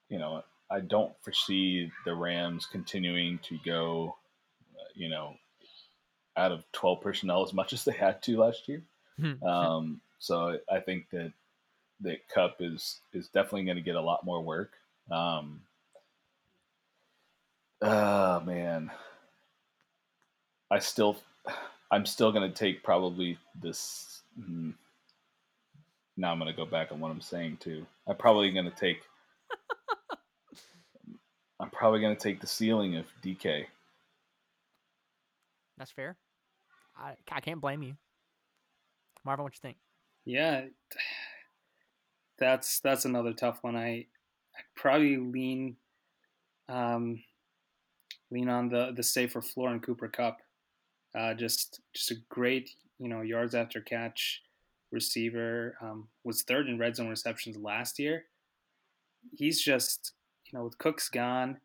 you know, I don't foresee the Rams continuing to go, uh, you know, out of 12 personnel as much as they had to last year. Hmm. um, so I think that that Kupp is is definitely going to get a lot more work. Um, oh man, I still, I'm still going to take probably this. Hmm, now I'm going to go back on what I'm saying too. I'm probably going to take. I'm probably going to take the ceiling of DK. That's fair. I I can't blame you. Marvin, what you think? Yeah, that's that's another tough one. I I probably lean um, lean on the the safer floor in Cooper Kupp. Uh, just just a great you know yards after catch receiver. Um, was third in red zone receptions last year. He's just you know with Cooks gone.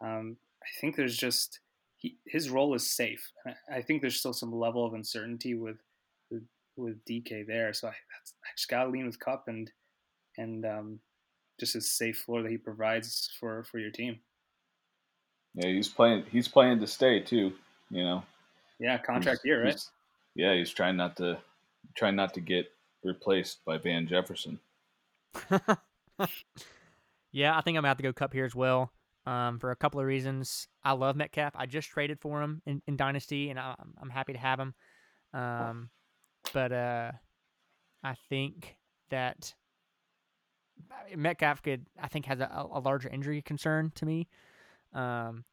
Um, I think there's just he, his role is safe. I think there's still some level of uncertainty with, with with DK there. So I, I just gotta lean with Kupp and and um, just his safe floor that he provides for for your team. Yeah, he's playing. He's playing to stay too. You know. Yeah, contract he's, year, right? He's, yeah, he's trying not to trying not to get replaced by Van Jefferson. yeah, I think I'm gonna have to go Kupp here as well. Um, for a couple of reasons. I love Metcalf. I just traded for him in, in Dynasty, and I, I'm happy to have him. Um, but uh, I think that Metcalf could, I think, has a, a larger injury concern to me. Um,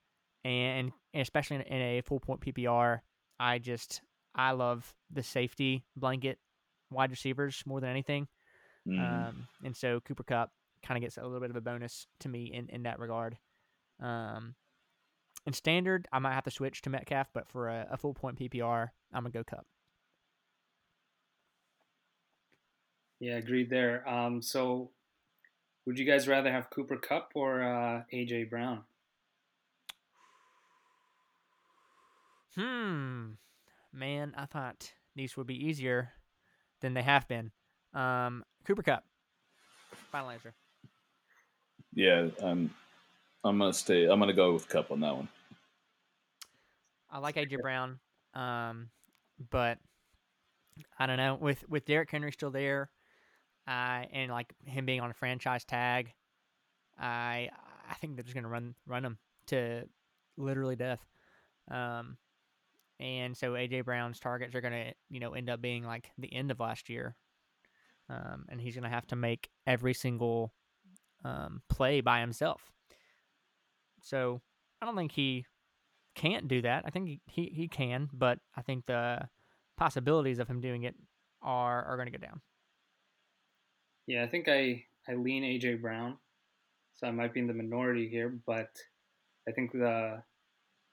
and, and especially in, in a full point PPR, I just I love the safety blanket wide receivers more than anything. Mm. Um, and so Cooper Kupp kind of gets a little bit of a bonus to me in, in that regard. Um, in standard, I might have to switch to Metcalf, but for a, a full point PPR, I'm gonna go Kupp. Yeah, agreed there. Um, so, would you guys rather have Cooper Kupp or uh, AJ Brown? Hmm, man, I thought these would be easier than they have been. Um, Cooper Kupp, Final answer. Yeah, I'm. I'm gonna stay. I'm gonna go with Kupp on that one. I like AJ Brown, um, but I don't know with with Derrick Henry still there, uh, and like him being on a franchise tag, I I think they're just gonna run run him to literally death. Um, and so AJ Brown's targets are gonna you know end up being like the end of last year, um, and he's gonna have to make every single um, play by himself. So I don't think he can't do that. I think he, he, he can, but I think the possibilities of him doing it are are going to go down. Yeah, I think I I lean AJ Brown, so I might be in the minority here, but I think the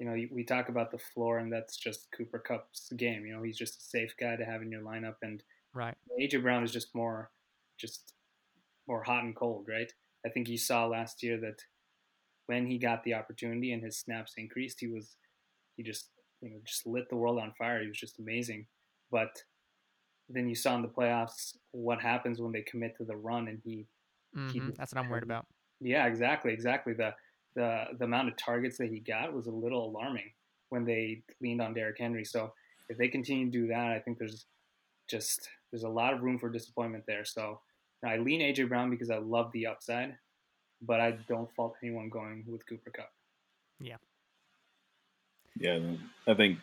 you know we talk about the floor, and that's just Cooper Kupp's game. You know, he's just a safe guy to have in your lineup, and right. AJ Brown is just more just more hot and cold, right? I think you saw last year that when he got the opportunity and his snaps increased, he was he just you know just lit the world on fire. He was just amazing. But then you saw in the playoffs what happens when they commit to the run, and he, mm-hmm. he that's what I'm worried about. Yeah, exactly, exactly. The the the amount of targets that he got was a little alarming when they leaned on Derrick Henry. So if they continue to do that, I think there's just there's a lot of room for disappointment there. So I lean AJ Brown because I love the upside, but I don't fault anyone going with Cooper Kupp. Yeah. Yeah, I think,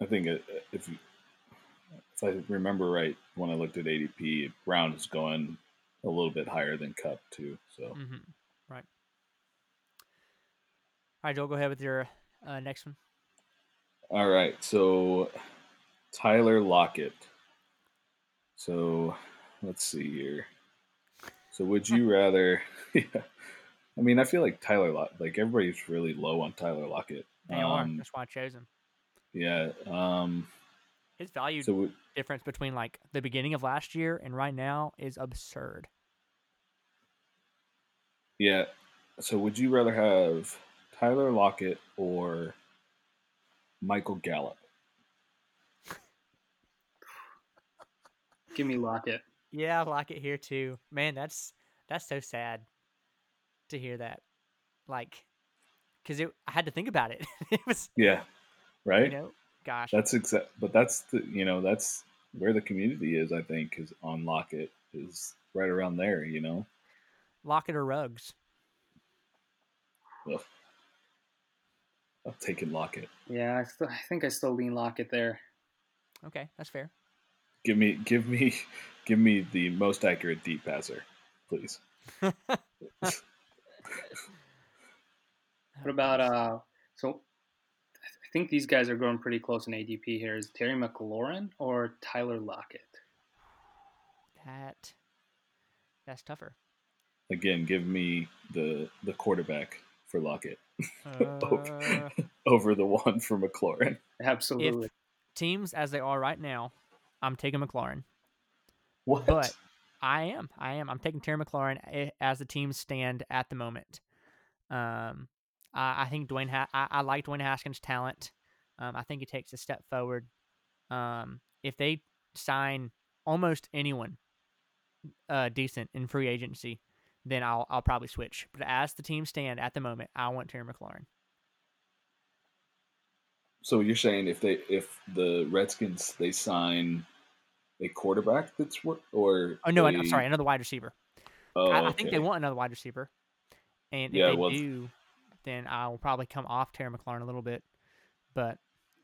I think uh, if if I remember right, when I looked at ADP, Brown is going a little bit higher than Kupp too. So mm-hmm. Right. All right, Joel, go ahead with your uh, next one. All right, so Tyler Lockett. So let's see here. So would you rather? yeah, I mean, I feel like Tyler Lock, like everybody's really low on Tyler Lockett. They um, are. That's why I chose him. Yeah. Um, His value so we, difference between like the beginning of last year and right now is absurd. Yeah. So would you rather have Tyler Lockett or Michael Gallup? Give me Lockett. Yeah, Lockett here too. Man, that's that's so sad to hear that. Like, because it I had to think about it. it was yeah, right. You know, gosh, that's exact. But that's the you know that's where the community is. I think is on Lockett is right around there. You know, Lockett or Ruggs. Well, I'm taking Lockett. Yeah, I, still, I think I still lean Lockett there. Okay, that's fair. Give me, give me, give me the most accurate deep passer, please. What about uh? So I think these guys are going pretty close in ADP here. Is Terry McLaurin or Tyler Lockett? That that's tougher. Again, give me the the quarterback for Lockett uh, over, over the one for McLaurin. Absolutely. If teams as they are right now, I'm taking McLaurin. What? But I am. I am. I'm taking Terry McLaurin eh, as the teams stand at the moment. Um, uh, I think Dwayne. Ha- I, I, like Dwayne Haskins' talent. Um, I think he takes a step forward. Um, if they sign almost anyone uh, decent in free agency, then I'll I'll probably switch. But as the team stand at the moment, I want Terry McLaurin. So you're saying if they if the Redskins they sign a quarterback that's what or Oh no, I'm sorry, another wide receiver. Oh, I, I think okay. they want another wide receiver, and if Yeah, they well- do, then I will probably come off Terry McLaurin a little bit. But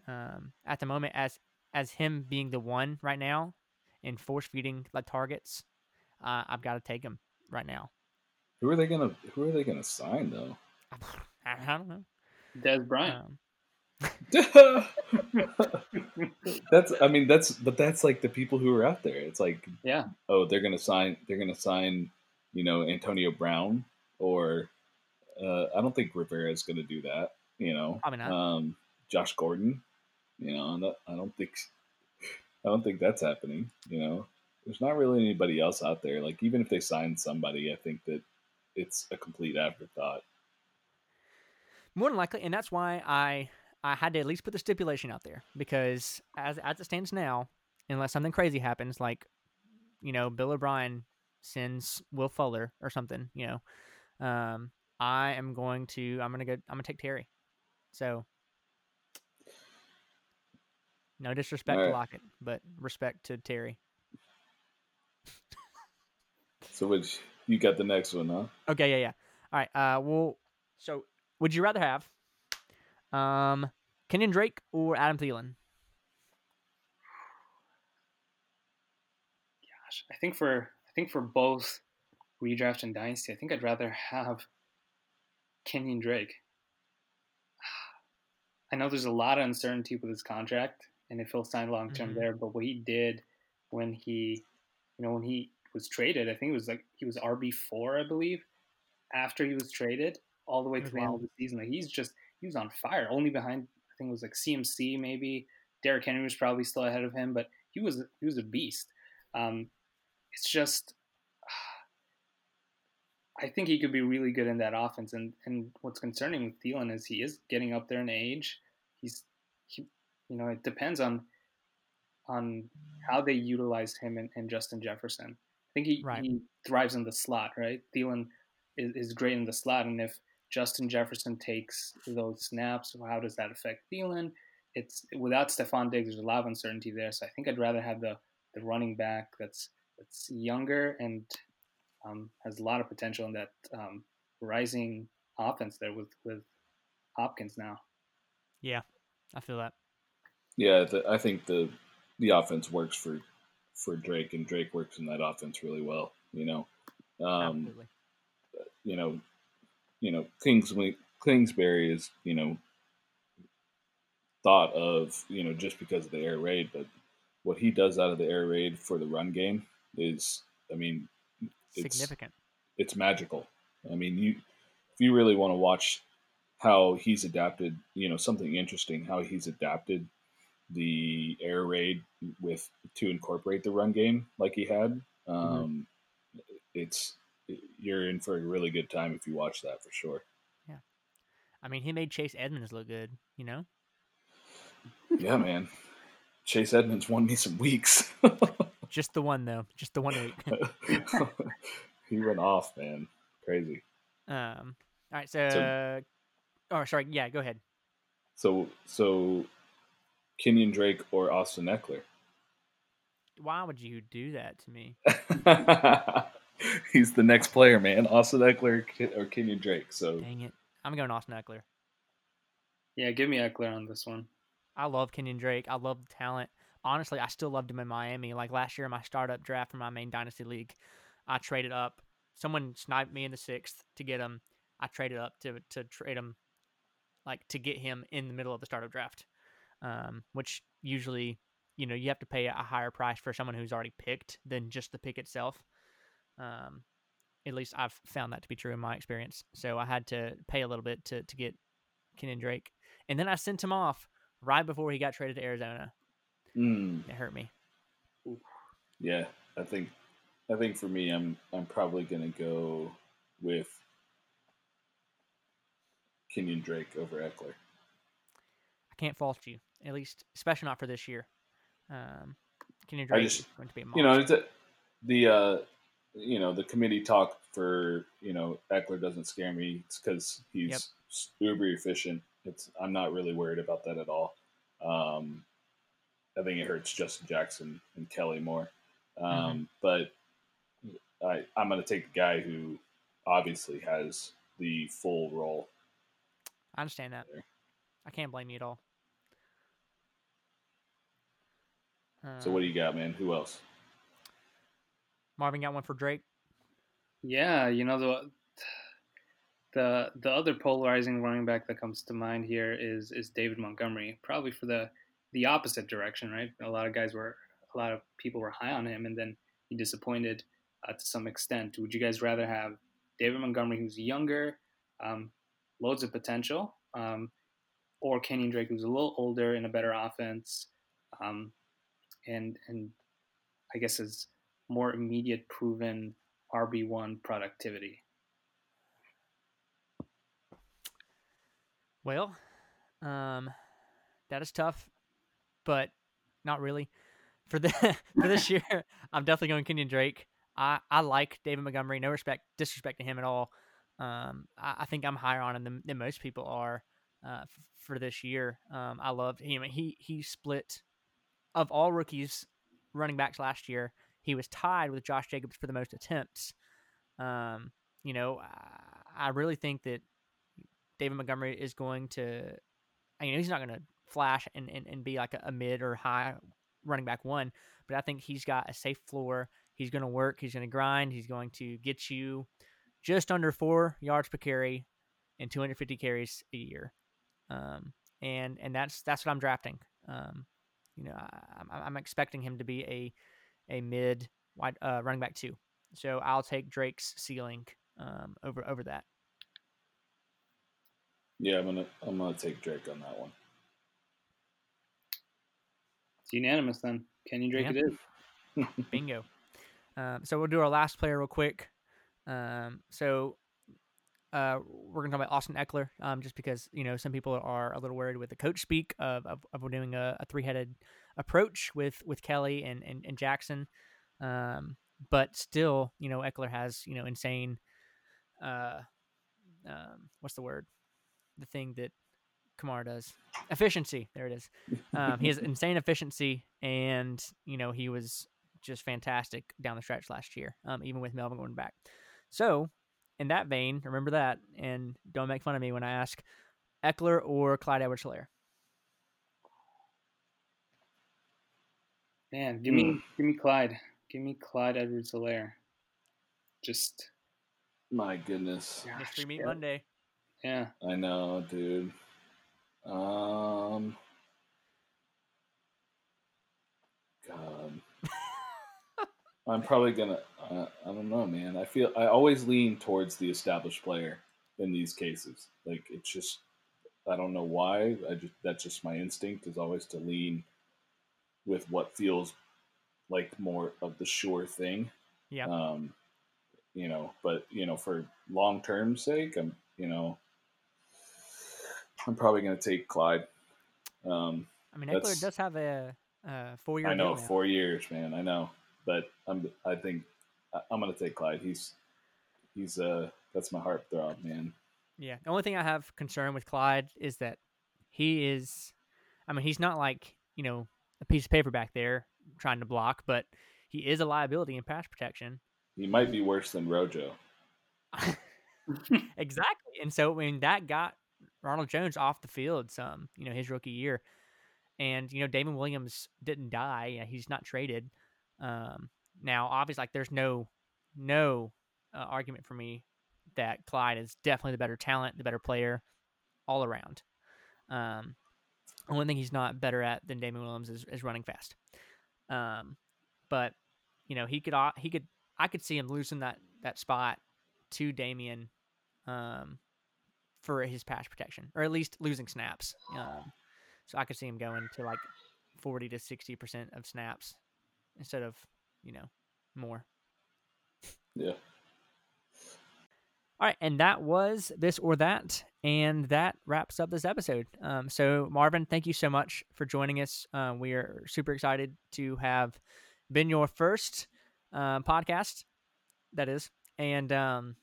um, at the moment, as as him being the one right now and force feeding like targets, uh, I've got to take him right now. Who are they gonna Who are they gonna sign though? I, I don't know. Dez Bryant. Um, that's I mean that's but that's like the people who are out there. It's like yeah. oh they're gonna sign they're gonna sign you know Antonio Brown or uh, I don't think Rivera is gonna do that. You know, Probably not. Um, Josh Gordon. You know, I don't think I don't think that's happening. You know, there's not really anybody else out there. Like even if they sign somebody, I think that it's a complete afterthought. More than likely, and that's why I I had to at least put the stipulation out there because as as it stands now, unless something crazy happens, like you know Bill O'Brien sends Will Fuller or something, you know, um, I am going to I'm gonna go I'm gonna take Terry. So no disrespect to Alright. Lockett, but respect to Terry. So which you got the next one, huh? Okay, yeah, yeah. All right. Uh, well, so would you rather have um Kenyon Drake or Adam Thielen? Gosh, I think for I think for both redraft and dynasty, I think I'd rather have Kenyon Drake. I know there's a lot of uncertainty with his contract, and if he'll sign long term Mhm. there, but what he did when he, you know, when he was traded, I think it was like he was RB four, I believe, after he was traded, all the way to was the end of the season. Like he's just he was on fire. Only behind I think it was like CMC maybe. Derrick Henry was probably still ahead of him, but he was he was a beast. Um, it's just I think he could be really good in that offense. And and what's concerning with Thielen is he is getting up there in age. He's he, you know, it depends on on how they utilized him and, and Justin Jefferson. I think he, Right. he thrives in the slot, right? Thielen is, is great in the slot, and if Justin Jefferson takes those snaps, how does that affect Thielen? It's without Stefon Diggs, there's a lot of uncertainty there. So I think I'd rather have the the running back that's that's younger and um, has a lot of potential in that um, rising offense there with with Hopkins now. Yeah, I feel that. Yeah, the, I think the the offense works for for Drake, and Drake works in that offense really well. You know, um, Absolutely. you know, you know, Kingsley Kingsbury is you know thought of you know just because of the air raid, but what he does out of the air raid for the run game is, I mean, it's Significant. it's magical. I mean, you if you really want to watch how he's adapted, you know, something interesting, how he's adapted the air raid with to incorporate the run game like he had. Um, It's you're in for a really good time if you watch that for sure. Yeah, I mean, he made Chase Edmonds look good. You know. Yeah, man. Chase Edmonds won me some weeks. Just the one though. Just the one week. he went off, man. Crazy. um. All right. So. So- oh, sorry. Yeah. Go ahead. So so Kenyon Drake or Austin Ekeler? Why would you do that to me? He's the next player, man. Austin Ekeler or Kenyon Drake. So Dang it. I'm going Austin Ekeler. Yeah, give me Ekeler on this one. I love Kenyon Drake. I love the talent. Honestly, I still loved him in Miami. Like last year in my startup draft for my main dynasty league, I traded up. Someone sniped me in the sixth to get him. I traded up to to trade him, like to get him in the middle of the startup draft, um, which usually you know you have to pay a higher price for someone who's already picked than just the pick itself. Um, at least I've found that to be true in my experience. So I had to pay a little bit to to get Kenyon Drake, and then I sent him off right before he got traded to Arizona. mm, It hurt me. yeah, I think I think for me, I'm I'm probably gonna go with Kenyon Drake over Ekeler. I can't fault you, at least, especially not for this year. Um, Kenyon Drake just- is going to be a you know, monster. it's the uh, you know the committee talk for you know Ekeler doesn't scare me. It's because he's Yep. uber efficient. It's I'm not really worried about that at all. Um, I think it hurts Justin Jackson and Kelley more. Um, But I I'm going to take the guy who obviously has the full role. I understand that. there. I can't blame you at all. So what do you got, man? Who else? Marvin got one for Drake. Yeah, you know the the the other polarizing running back that comes to mind here is is David Montgomery, probably for the the opposite direction, right? A lot of guys were a lot of people were high on him, and then he disappointed uh, to some extent. Would you guys rather have David Montgomery, who's younger, um, loads of potential, um, or Kenyon Drake, who's a little older and a better offense, um, and and I guess is more immediate proven RB one productivity. Well, um, that is tough, but not really. For the for this year, I'm definitely going Kenyon Drake. I, I like David Montgomery. No respect, disrespect to him at all. Um, I, I think I'm higher on him than, than most people are uh, f- for this year. Um, I loved him. He he split of all rookies running backs last year. He was tied with Josh Jacobs for the most attempts. Um, you know, I, I really think that David Montgomery is going to, I mean, he's not going to flash and, and, and be like a, a mid or high running back one, but I think he's got a safe floor. He's going to work. He's going to grind. He's going to get you just under four yards per carry and 250 carries a year. Um, and, and that's, that's what I'm drafting. Um, you know, I, I'm, I'm expecting him to be a, a mid wide uh, running back too. So I'll take Drake's ceiling um, over, over that. Yeah, I'm gonna I'm gonna take Drake on that one. It's unanimous then. Kenyon Drake Yeah. it is. Bingo. Um, so we'll do our last player real quick. Um, so uh, we're gonna talk about Austin Ekeler, um, just because you know some people are a little worried with the coach speak of of, of doing a, a three headed approach with with Kelley and and, and Jackson. Um, but still, you know, Ekeler has you know insane. Uh, um, what's the word? The thing that Kamar does efficiency. There it is. Um, he has insane efficiency, and you know he was just fantastic down the stretch last year, um, even with Melvin going back. So, in that vein, remember that, and don't make fun of me when I ask Ekeler or Clyde Edwards-Helaire. Man, give me give me Clyde. Give me Clyde Edwards Helaire. Just My goodness. Mystery Meet yeah. Monday. yeah. I know, dude. Um, God, I'm probably gonna. Uh, I don't know, man. I feel I always lean towards the established player in these cases. Like it's just, I don't know why. I just that's just my instinct is always to lean with what feels like more of the sure thing. Yeah. Um, you know, but you know, for long term sake, I'm you know, I'm probably going to take Clyde. Um, I mean, Ekeler does have a, a four-year I know four years, man. I know, but I'm. I think I'm going to take Clyde. He's he's uh that's my heartthrob, man. Yeah. The only thing I have concern with Clyde is that he is, I mean, he's not like, you know, a piece of paper back there trying to block, but he is a liability in pass protection. He might be worse than Rojo. exactly. And so, when that got Ronald Jones off the field some, you know, his rookie year. And, you know, Damien Williams didn't die. Yeah, He's not traded. Um, now, obviously, like, there's no, no uh, argument for me that Clyde is definitely the better talent, the better player all around. Um, only thing he's not better at than Damien Williams is, is running fast. Um, but you know he could au- he could I could see him losing that that spot to Damien, um, for his pass protection or at least losing snaps. Um, so I could see him going to like forty to sixty percent of snaps instead of you know more. Yeah. All right, and that was this or that, and that wraps up this episode. Um, so Marvin, thank you so much for joining us. Uh, we are super excited to have been your first um, podcast. That is, and um,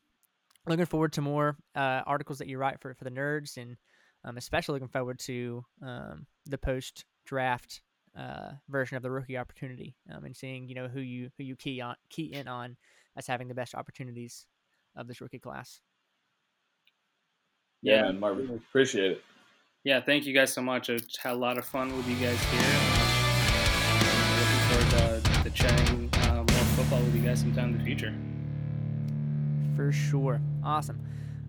looking forward to more uh, articles that you write for for the nerds, and um, especially looking forward to um, the post draft uh, version of the rookie opportunity um, and seeing you know who you who you key on key in on as having the best opportunities of this rookie class. Yeah, yeah man, Marvin, appreciate it. Yeah, thank you guys so much. I had a lot of fun with you guys here. I'm looking forward to, to chatting uh, more football with you guys sometime in the future. For sure. Awesome.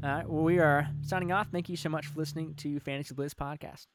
All right. Well, we are signing off. Thank you so much for listening to Fantasy Blitz podcast.